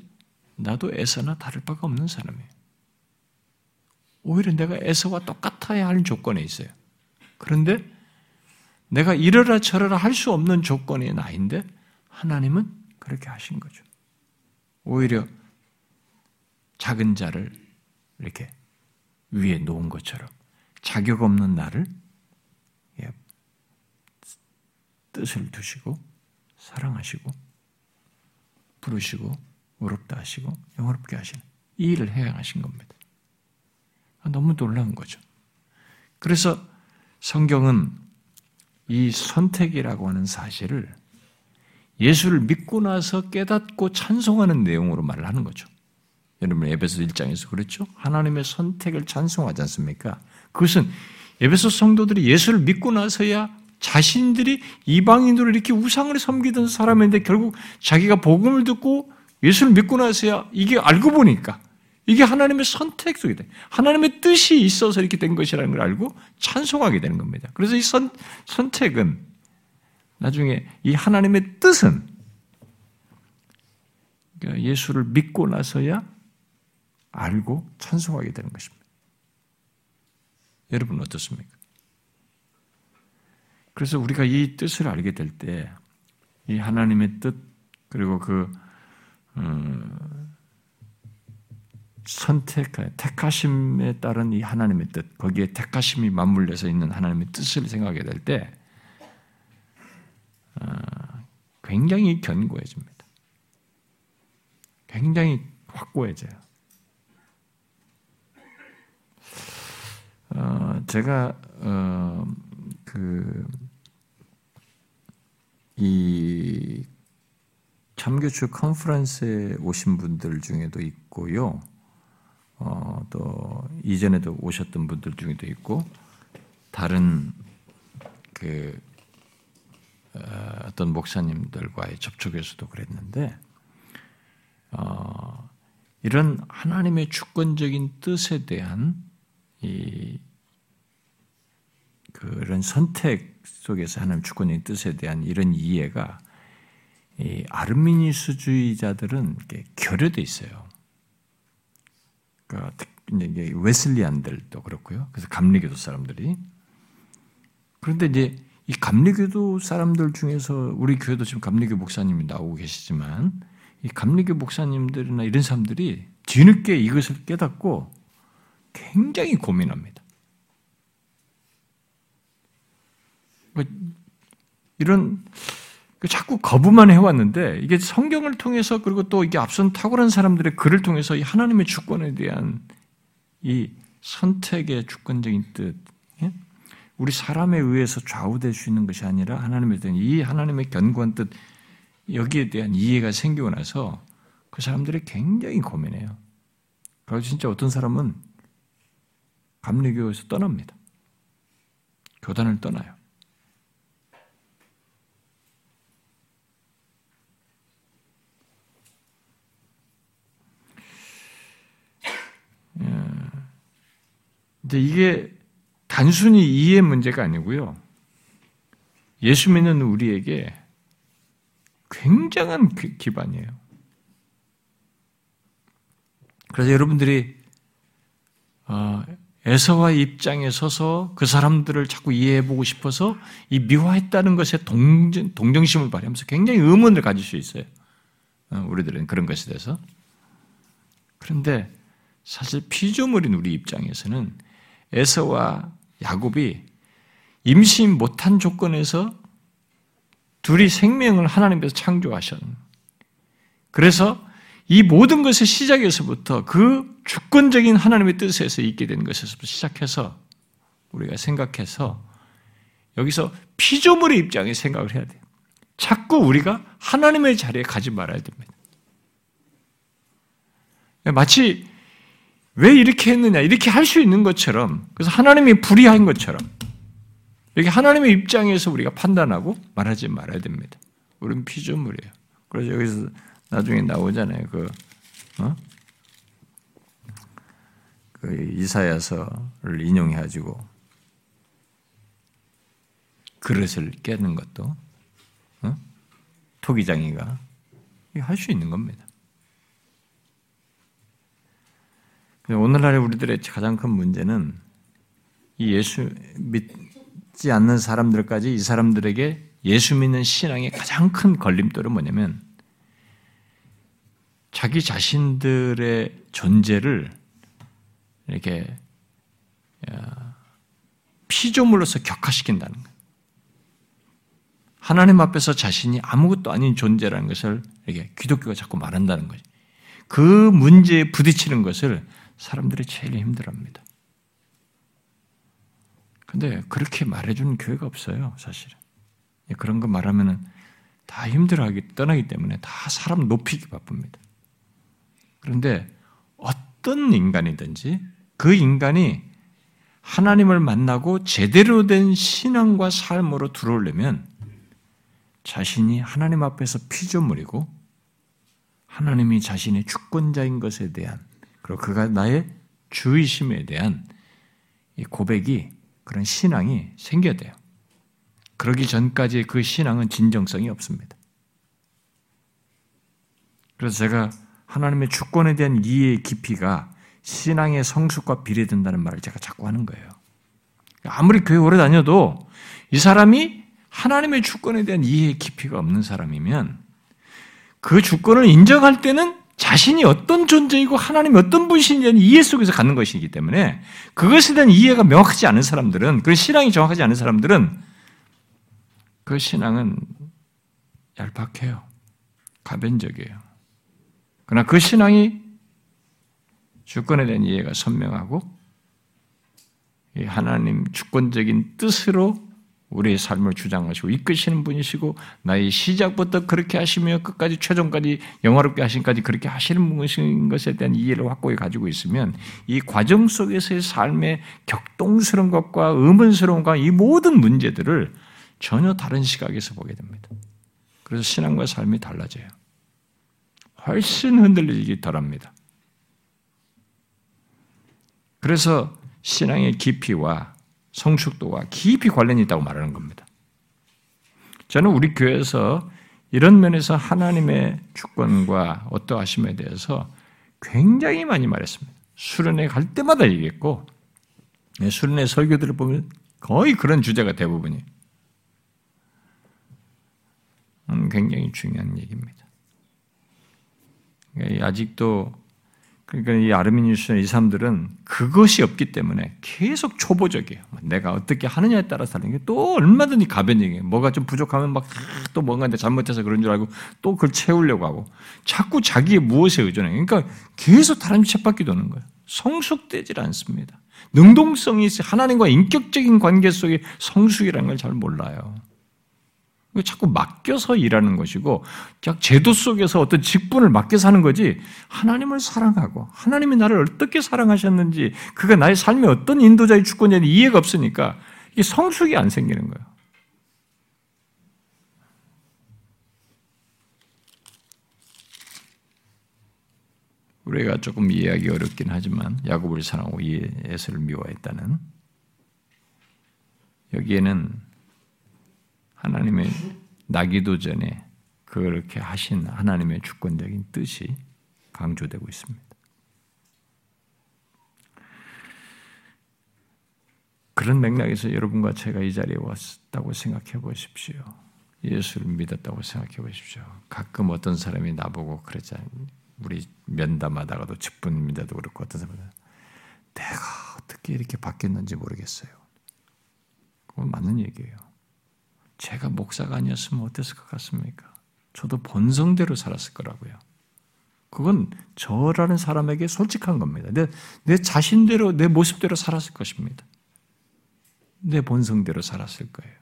나도 에서나 다를 바가 없는 사람이에요. 오히려 내가 에서와 똑같아야 할 조건에 있어요. 그런데 내가 이러라 저러라 할 수 없는 조건의 나인데 하나님은 그렇게 하신 거죠. 오히려 작은 자를 이렇게 위에 놓은 것처럼 자격 없는 나를 뜻을 두시고 사랑하시고 부르시고 의롭다 하시고 영원롭게 하시는 이 일을 해양하신 겁니다. 너무 놀라운 거죠. 그래서 성경은 이 선택이라고 하는 사실을 예수를 믿고 나서 깨닫고 찬송하는 내용으로 말을 하는 거죠. 여러분 에베소 1장에서 그렇죠? 하나님의 선택을 찬송하지 않습니까? 그것은 에베소 성도들이 예수를 믿고 나서야 자신들이 이방인으로 이렇게 우상을 섬기던 사람인데 결국 자기가 복음을 듣고 예수를 믿고 나서야 이게 알고 보니까 이게 하나님의 선택 속에 돼. 하나님의 뜻이 있어서 이렇게 된 것이라는 걸 알고 찬송하게 되는 겁니다. 그래서 이 선, 선택은 나중에 이 하나님의 뜻은 그러니까 예수를 믿고 나서야 알고 찬송하게 되는 것입니다. 여러분 어떻습니까? 그래서 우리가 이 뜻을 알게 될 때, 이 하나님의 뜻, 그리고 그, 음, 선택, 택하심에 따른 이 하나님의 뜻, 거기에 택하심이 맞물려서 있는 하나님의 뜻을 생각하게 될 때, 어, 굉장히 견고해집니다. 굉장히 확고해져요. 어, 제가 어, 그 이 참교추 컨퍼런스에 오신 분들 중에도 있고요. 어, 또 이전에도 오셨던 분들 중에도 있고 다른 그 어, 어떤 목사님들과의 접촉에서도 그랬는데 어, 이런 하나님의 주권적인 뜻에 대한 이 그런 선택 속에서 하나님 주권의 뜻에 대한 이런 이해가 이 아르미니스주의자들은 결여돼 있어요. 그러니까 이제 웨슬리안들도 그렇고요. 그래서 감리교도 사람들이 그런데 이제 이 감리교도 사람들 중에서 우리 교회도 지금 감리교 목사님이 나오고 계시지만 이 감리교 목사님들이나 이런 사람들이 뒤늦게 이것을 깨닫고 굉장히 고민합니다. 이런 그 자꾸 거부만 해왔는데 이게 성경을 통해서 그리고 또 이게 앞선 탁월한 사람들의 글을 통해서 이 하나님의 주권에 대한 이 선택의 주권적인 뜻, 예? 우리 사람에 의해서 좌우될 수 있는 것이 아니라 하나님에 대한 이 하나님의 견고한 뜻 여기에 대한 이해가 생기고 나서 그 사람들이 굉장히 고민해요. 그래서 진짜 어떤 사람은 감리교에서 떠납니다. 교단을 떠나요. 근데 이게 단순히 이해 문제가 아니고요. 예수 믿는 우리에게 굉장한 기반이에요. 그래서 여러분들이 어, 에서와의 입장에 서서 그 사람들을 자꾸 이해해보고 싶어서 이 미화했다는 것에 동정, 동정심을 발휘하면서 굉장히 의문을 가질 수 있어요. 어, 우리들은 그런 것에 대해서. 그런데 사실 피조물인 우리 입장에서는 에서와 야곱이 임신 못한 조건에서 둘이 생명을 하나님께서 창조하셨는. 그래서 이 모든 것의 시작에서부터 그 주권적인 하나님의 뜻에서 있게 된 것에서부터 시작해서 우리가 생각해서 여기서 피조물의 입장에 생각을 해야 돼요. 자꾸 우리가 하나님의 자리에 가지 말아야 됩니다. 마치 왜 이렇게 했느냐, 이렇게 할 수 있는 것처럼, 그래서 하나님이 불의한 것처럼, 이렇게 하나님의 입장에서 우리가 판단하고 말하지 말아야 됩니다. 우리는 피조물이에요. 그래서 여기서 나중에 나오잖아요. 그, 어? 그 이사야서를 인용해 가지고 그릇을 깨는 것도 어? 토기장이가 할 수 있는 겁니다. 오늘날의 우리들의 가장 큰 문제는 이 예수 믿지 않는 사람들까지 이 사람들에게 예수 믿는 신앙의 가장 큰 걸림돌은 뭐냐면 자기 자신들의 존재를 이렇게 피조물로서 격화시킨다는 거예요. 하나님 앞에서 자신이 아무것도 아닌 존재라는 것을 이렇게 기독교가 자꾸 말한다는 거죠. 그 문제에 부딪히는 것을 사람들이 제일 힘들어합니다. 근데 그렇게 말해주는 교회가 없어요, 사실은. 그런 거 말하면은 다 힘들어하기 떠나기 때문에 다 사람 높이기 바쁩니다. 그런데 어떤 인간이든지 그 인간이 하나님을 만나고 제대로 된 신앙과 삶으로 들어오려면 자신이 하나님 앞에서 피조물이고 하나님이 자신의 주권자인 것에 대한 그리고 그가 나의 주의심에 대한 고백이 그런 신앙이 생겨야 돼요. 그러기 전까지 그 신앙은 진정성이 없습니다. 그래서 제가 하나님의 주권에 대한 이해의 깊이가 신앙의 성숙과 비례된다는 말을 제가 자꾸 하는 거예요. 아무리 교회 오래 다녀도 이 사람이 하나님의 주권에 대한 이해의 깊이가 없는 사람이면 그 주권을 인정할 때는 자신이 어떤 존재이고 하나님이 어떤 분이신지 이해 속에서 갖는 것이기 때문에 그것에 대한 이해가 명확하지 않은 사람들은 그 신앙이 정확하지 않은 사람들은 그 신앙은 얄팍해요. 가변적이에요. 그러나 그 신앙이 주권에 대한 이해가 선명하고 하나님 주권적인 뜻으로 우리의 삶을 주장하시고 이끄시는 분이시고 나의 시작부터 그렇게 하시며 끝까지 최종까지 영화롭게 하신까지 그렇게 하시는 분이신 것에 대한 이해를 확고히 가지고 있으면 이 과정 속에서의 삶의 격동스러운 것과 의문스러운 것과 이 모든 문제들을 전혀 다른 시각에서 보게 됩니다. 그래서 신앙과 삶이 달라져요. 훨씬 흔들리기 덜합니다. 그래서 신앙의 깊이와 성숙도와 깊이 관련이 있다고 말하는 겁니다. 저는 우리 교회에서 이런 면에서 하나님의 주권과 어떠하심에 대해서 굉장히 많이 말했습니다. 수련회 갈 때마다 얘기했고, 네, 수련회 설교들을 보면 거의 그런 주제가 대부분이 음, 굉장히 중요한 얘기입니다. 그러니까 아직도 그러니까 이 아르미니우스나 이 사람들은 그것이 없기 때문에 계속 초보적이에요. 내가 어떻게 하느냐에 따라 다른 게 또 얼마든지 가변적이에요. 뭐가 좀 부족하면 막 또 뭔가 잘못해서 그런 줄 알고 또 그걸 채우려고 하고 자꾸 자기의 무엇에 의존해요. 그러니까 계속 다른 쳇바퀴 도는 거예요. 성숙되질 않습니다. 능동성이 하나님과 인격적인 관계 속에 성숙이라는 걸 잘 몰라요. 자꾸 맡겨서 일하는 것이고, 그냥 제도 속에서 어떤 직분을 맡겨서 하는 거지, 하나님을 사랑하고, 하나님이 나를 어떻게 사랑하셨는지, 그가 나의 삶에 어떤 인도자의 주권인지 이해가 없으니까, 이게 성숙이 안 생기는 거예요. 우리가 조금 이해하기 어렵긴 하지만, 야곱을 사랑하고 예수를 미워했다는, 여기에는 하나님의 나기도 전에 그렇게 하신 하나님의 주권적인 뜻이 강조되고 있습니다. 그런 맥락에서 여러분과 제가 이 자리에 왔다고 생각해 보십시오. 예수를 믿었다고 생각해 보십시오. 가끔 어떤 사람이 나보고 그랬잖아요. 우리 면담하다가도 직분입니다도 그렇고 어떤 사람은 내가 어떻게 이렇게 바뀌었는지 모르겠어요. 그건 맞는 얘기예요. 제가 목사가 아니었으면 어땠을 것 같습니까? 저도 본성대로 살았을 거라고요. 그건 저라는 사람에게 솔직한 겁니다. 내, 내 자신대로, 내 모습대로 살았을 것입니다. 내 본성대로 살았을 거예요.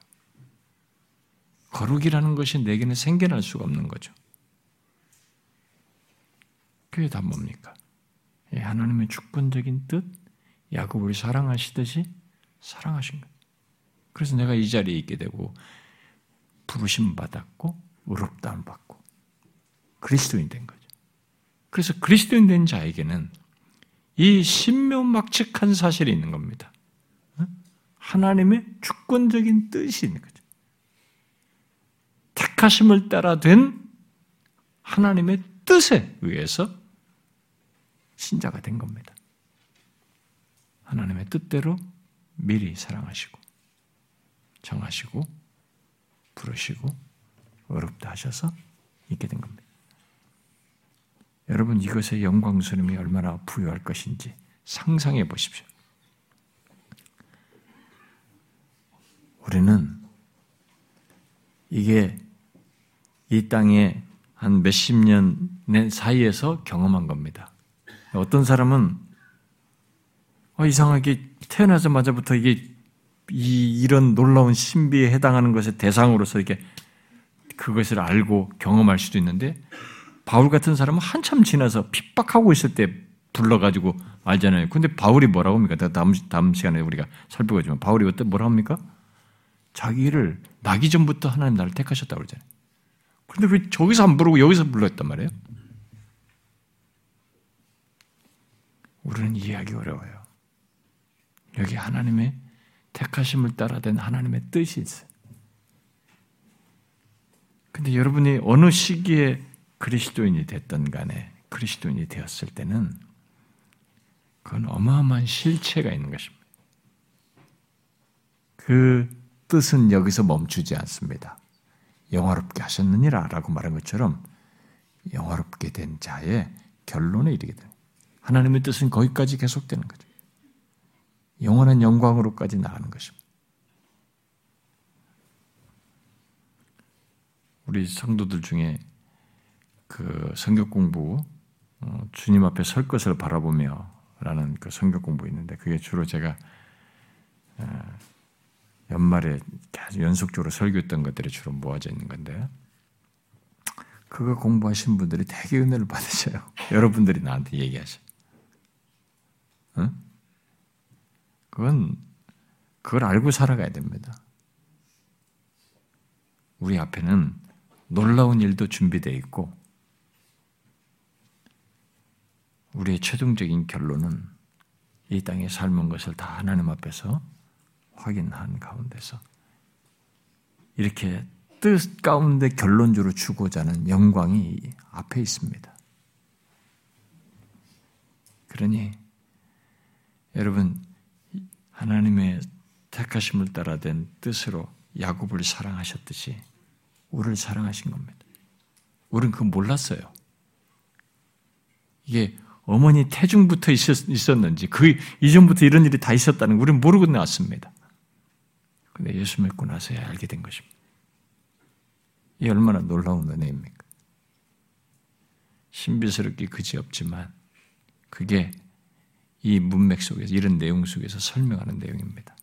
거룩이라는 것이 내게는 생겨날 수가 없는 거죠. 그게 다 뭡니까? 하나님의 주권적인 뜻, 야곱을 사랑하시듯이 사랑하신 것. 그래서 내가 이 자리에 있게 되고 부르심 받았고 의롭다함 받고 그리스도인 된 거죠. 그래서 그리스도인 된 자에게는 이 신묘막측한 사실이 있는 겁니다. 하나님의 주권적인 뜻이 있는 거죠. 택하심을 따라 된 하나님의 뜻에 의해서 신자가 된 겁니다. 하나님의 뜻대로 미리 사랑하시고 정하시고 부르시고 어렵다 하셔서 있게 된 겁니다. 여러분 이것의 영광스러움이 얼마나 부유할 것인지 상상해 보십시오. 우리는 이게 이 땅에 한 몇십 년 사이에서 경험한 겁니다. 어떤 사람은 어, 이상하게 태어나자마자부터 이게 이, 이런 놀라운 신비에 해당하는 것의 대상으로서 이게 그것을 알고 경험할 수도 있는데 바울 같은 사람은 한참 지나서 핍박하고 있을 때 불러가지고 알잖아요. 근데 바울이 뭐라고 합니까? 다음, 다음 시간에 우리가 살펴보지만 바울이 어때 뭐라 합니까? 자기를 나기 전부터 하나님 나를 택하셨다고 그러잖아요. 그런데 왜 저기서 안 부르고 여기서 불렀단 말이에요? 우리는 이해하기 어려워요. 여기 하나님의 택하심을 따라 된 하나님의 뜻이 있어요. 근데 여러분이 어느 시기에 그리스도인이 됐던 간에 그리스도인이 되었을 때는 그건 어마어마한 실체가 있는 것입니다. 그 뜻은 여기서 멈추지 않습니다. 영화롭게 하셨느니라 라고 말한 것처럼 영화롭게 된 자의 결론에 이르게 됩니다. 하나님의 뜻은 거기까지 계속되는 거죠. 영원한 영광으로까지 나가는 것입니다. 우리 성도들 중에 그 성경 공부 어, 주님 앞에 설 것을 바라보며라는 그 성경 공부 있는데 그게 주로 제가 어, 연말에 계속 연속적으로 설교했던 것들이 주로 모아져 있는 건데 그거 공부하신 분들이 되게 은혜를 받으셔요. 여러분들이 나한테 얘기하셔. 응? 그건 그걸 알고 살아가야 됩니다. 우리 앞에는 놀라운 일도 준비되어 있고 우리의 최종적인 결론은 이 땅에 삶은 것을 다 하나님 앞에서 확인한 가운데서 이렇게 뜻 가운데 결론적으로 주고자 하는 영광이 앞에 있습니다. 그러니 여러분 하나님의 택하심을 따라 된 뜻으로 야곱을 사랑하셨듯이 우리를 사랑하신 겁니다. 우리는 그거 몰랐어요. 이게 어머니 태중부터 있었, 는지그 이전부터 이런 일이 다 있었다는 우리는 모르고 나왔습니다. 근데 예수 믿고 나서야 알게 된 것입니다. 이 얼마나 놀라운 은혜입니까? 신비스럽게 그지 없지만 그게 이 문맥 속에서 이런 내용 속에서 설명하는 내용입니다.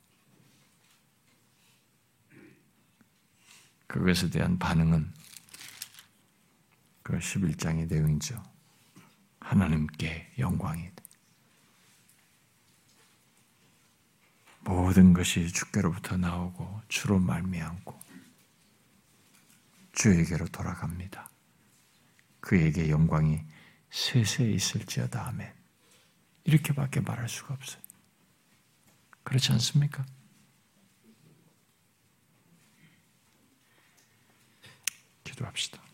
그것에 대한 반응은 그 11장의 내용이죠. 하나님께 영광이 모든 것이 주께로부터 나오고 주로 말미암고 주에게로 돌아갑니다. 그에게 영광이 세세 있을지어다 하면 이렇게밖에 말할 수가 없어요. 그렇지 않습니까? 기도합시다.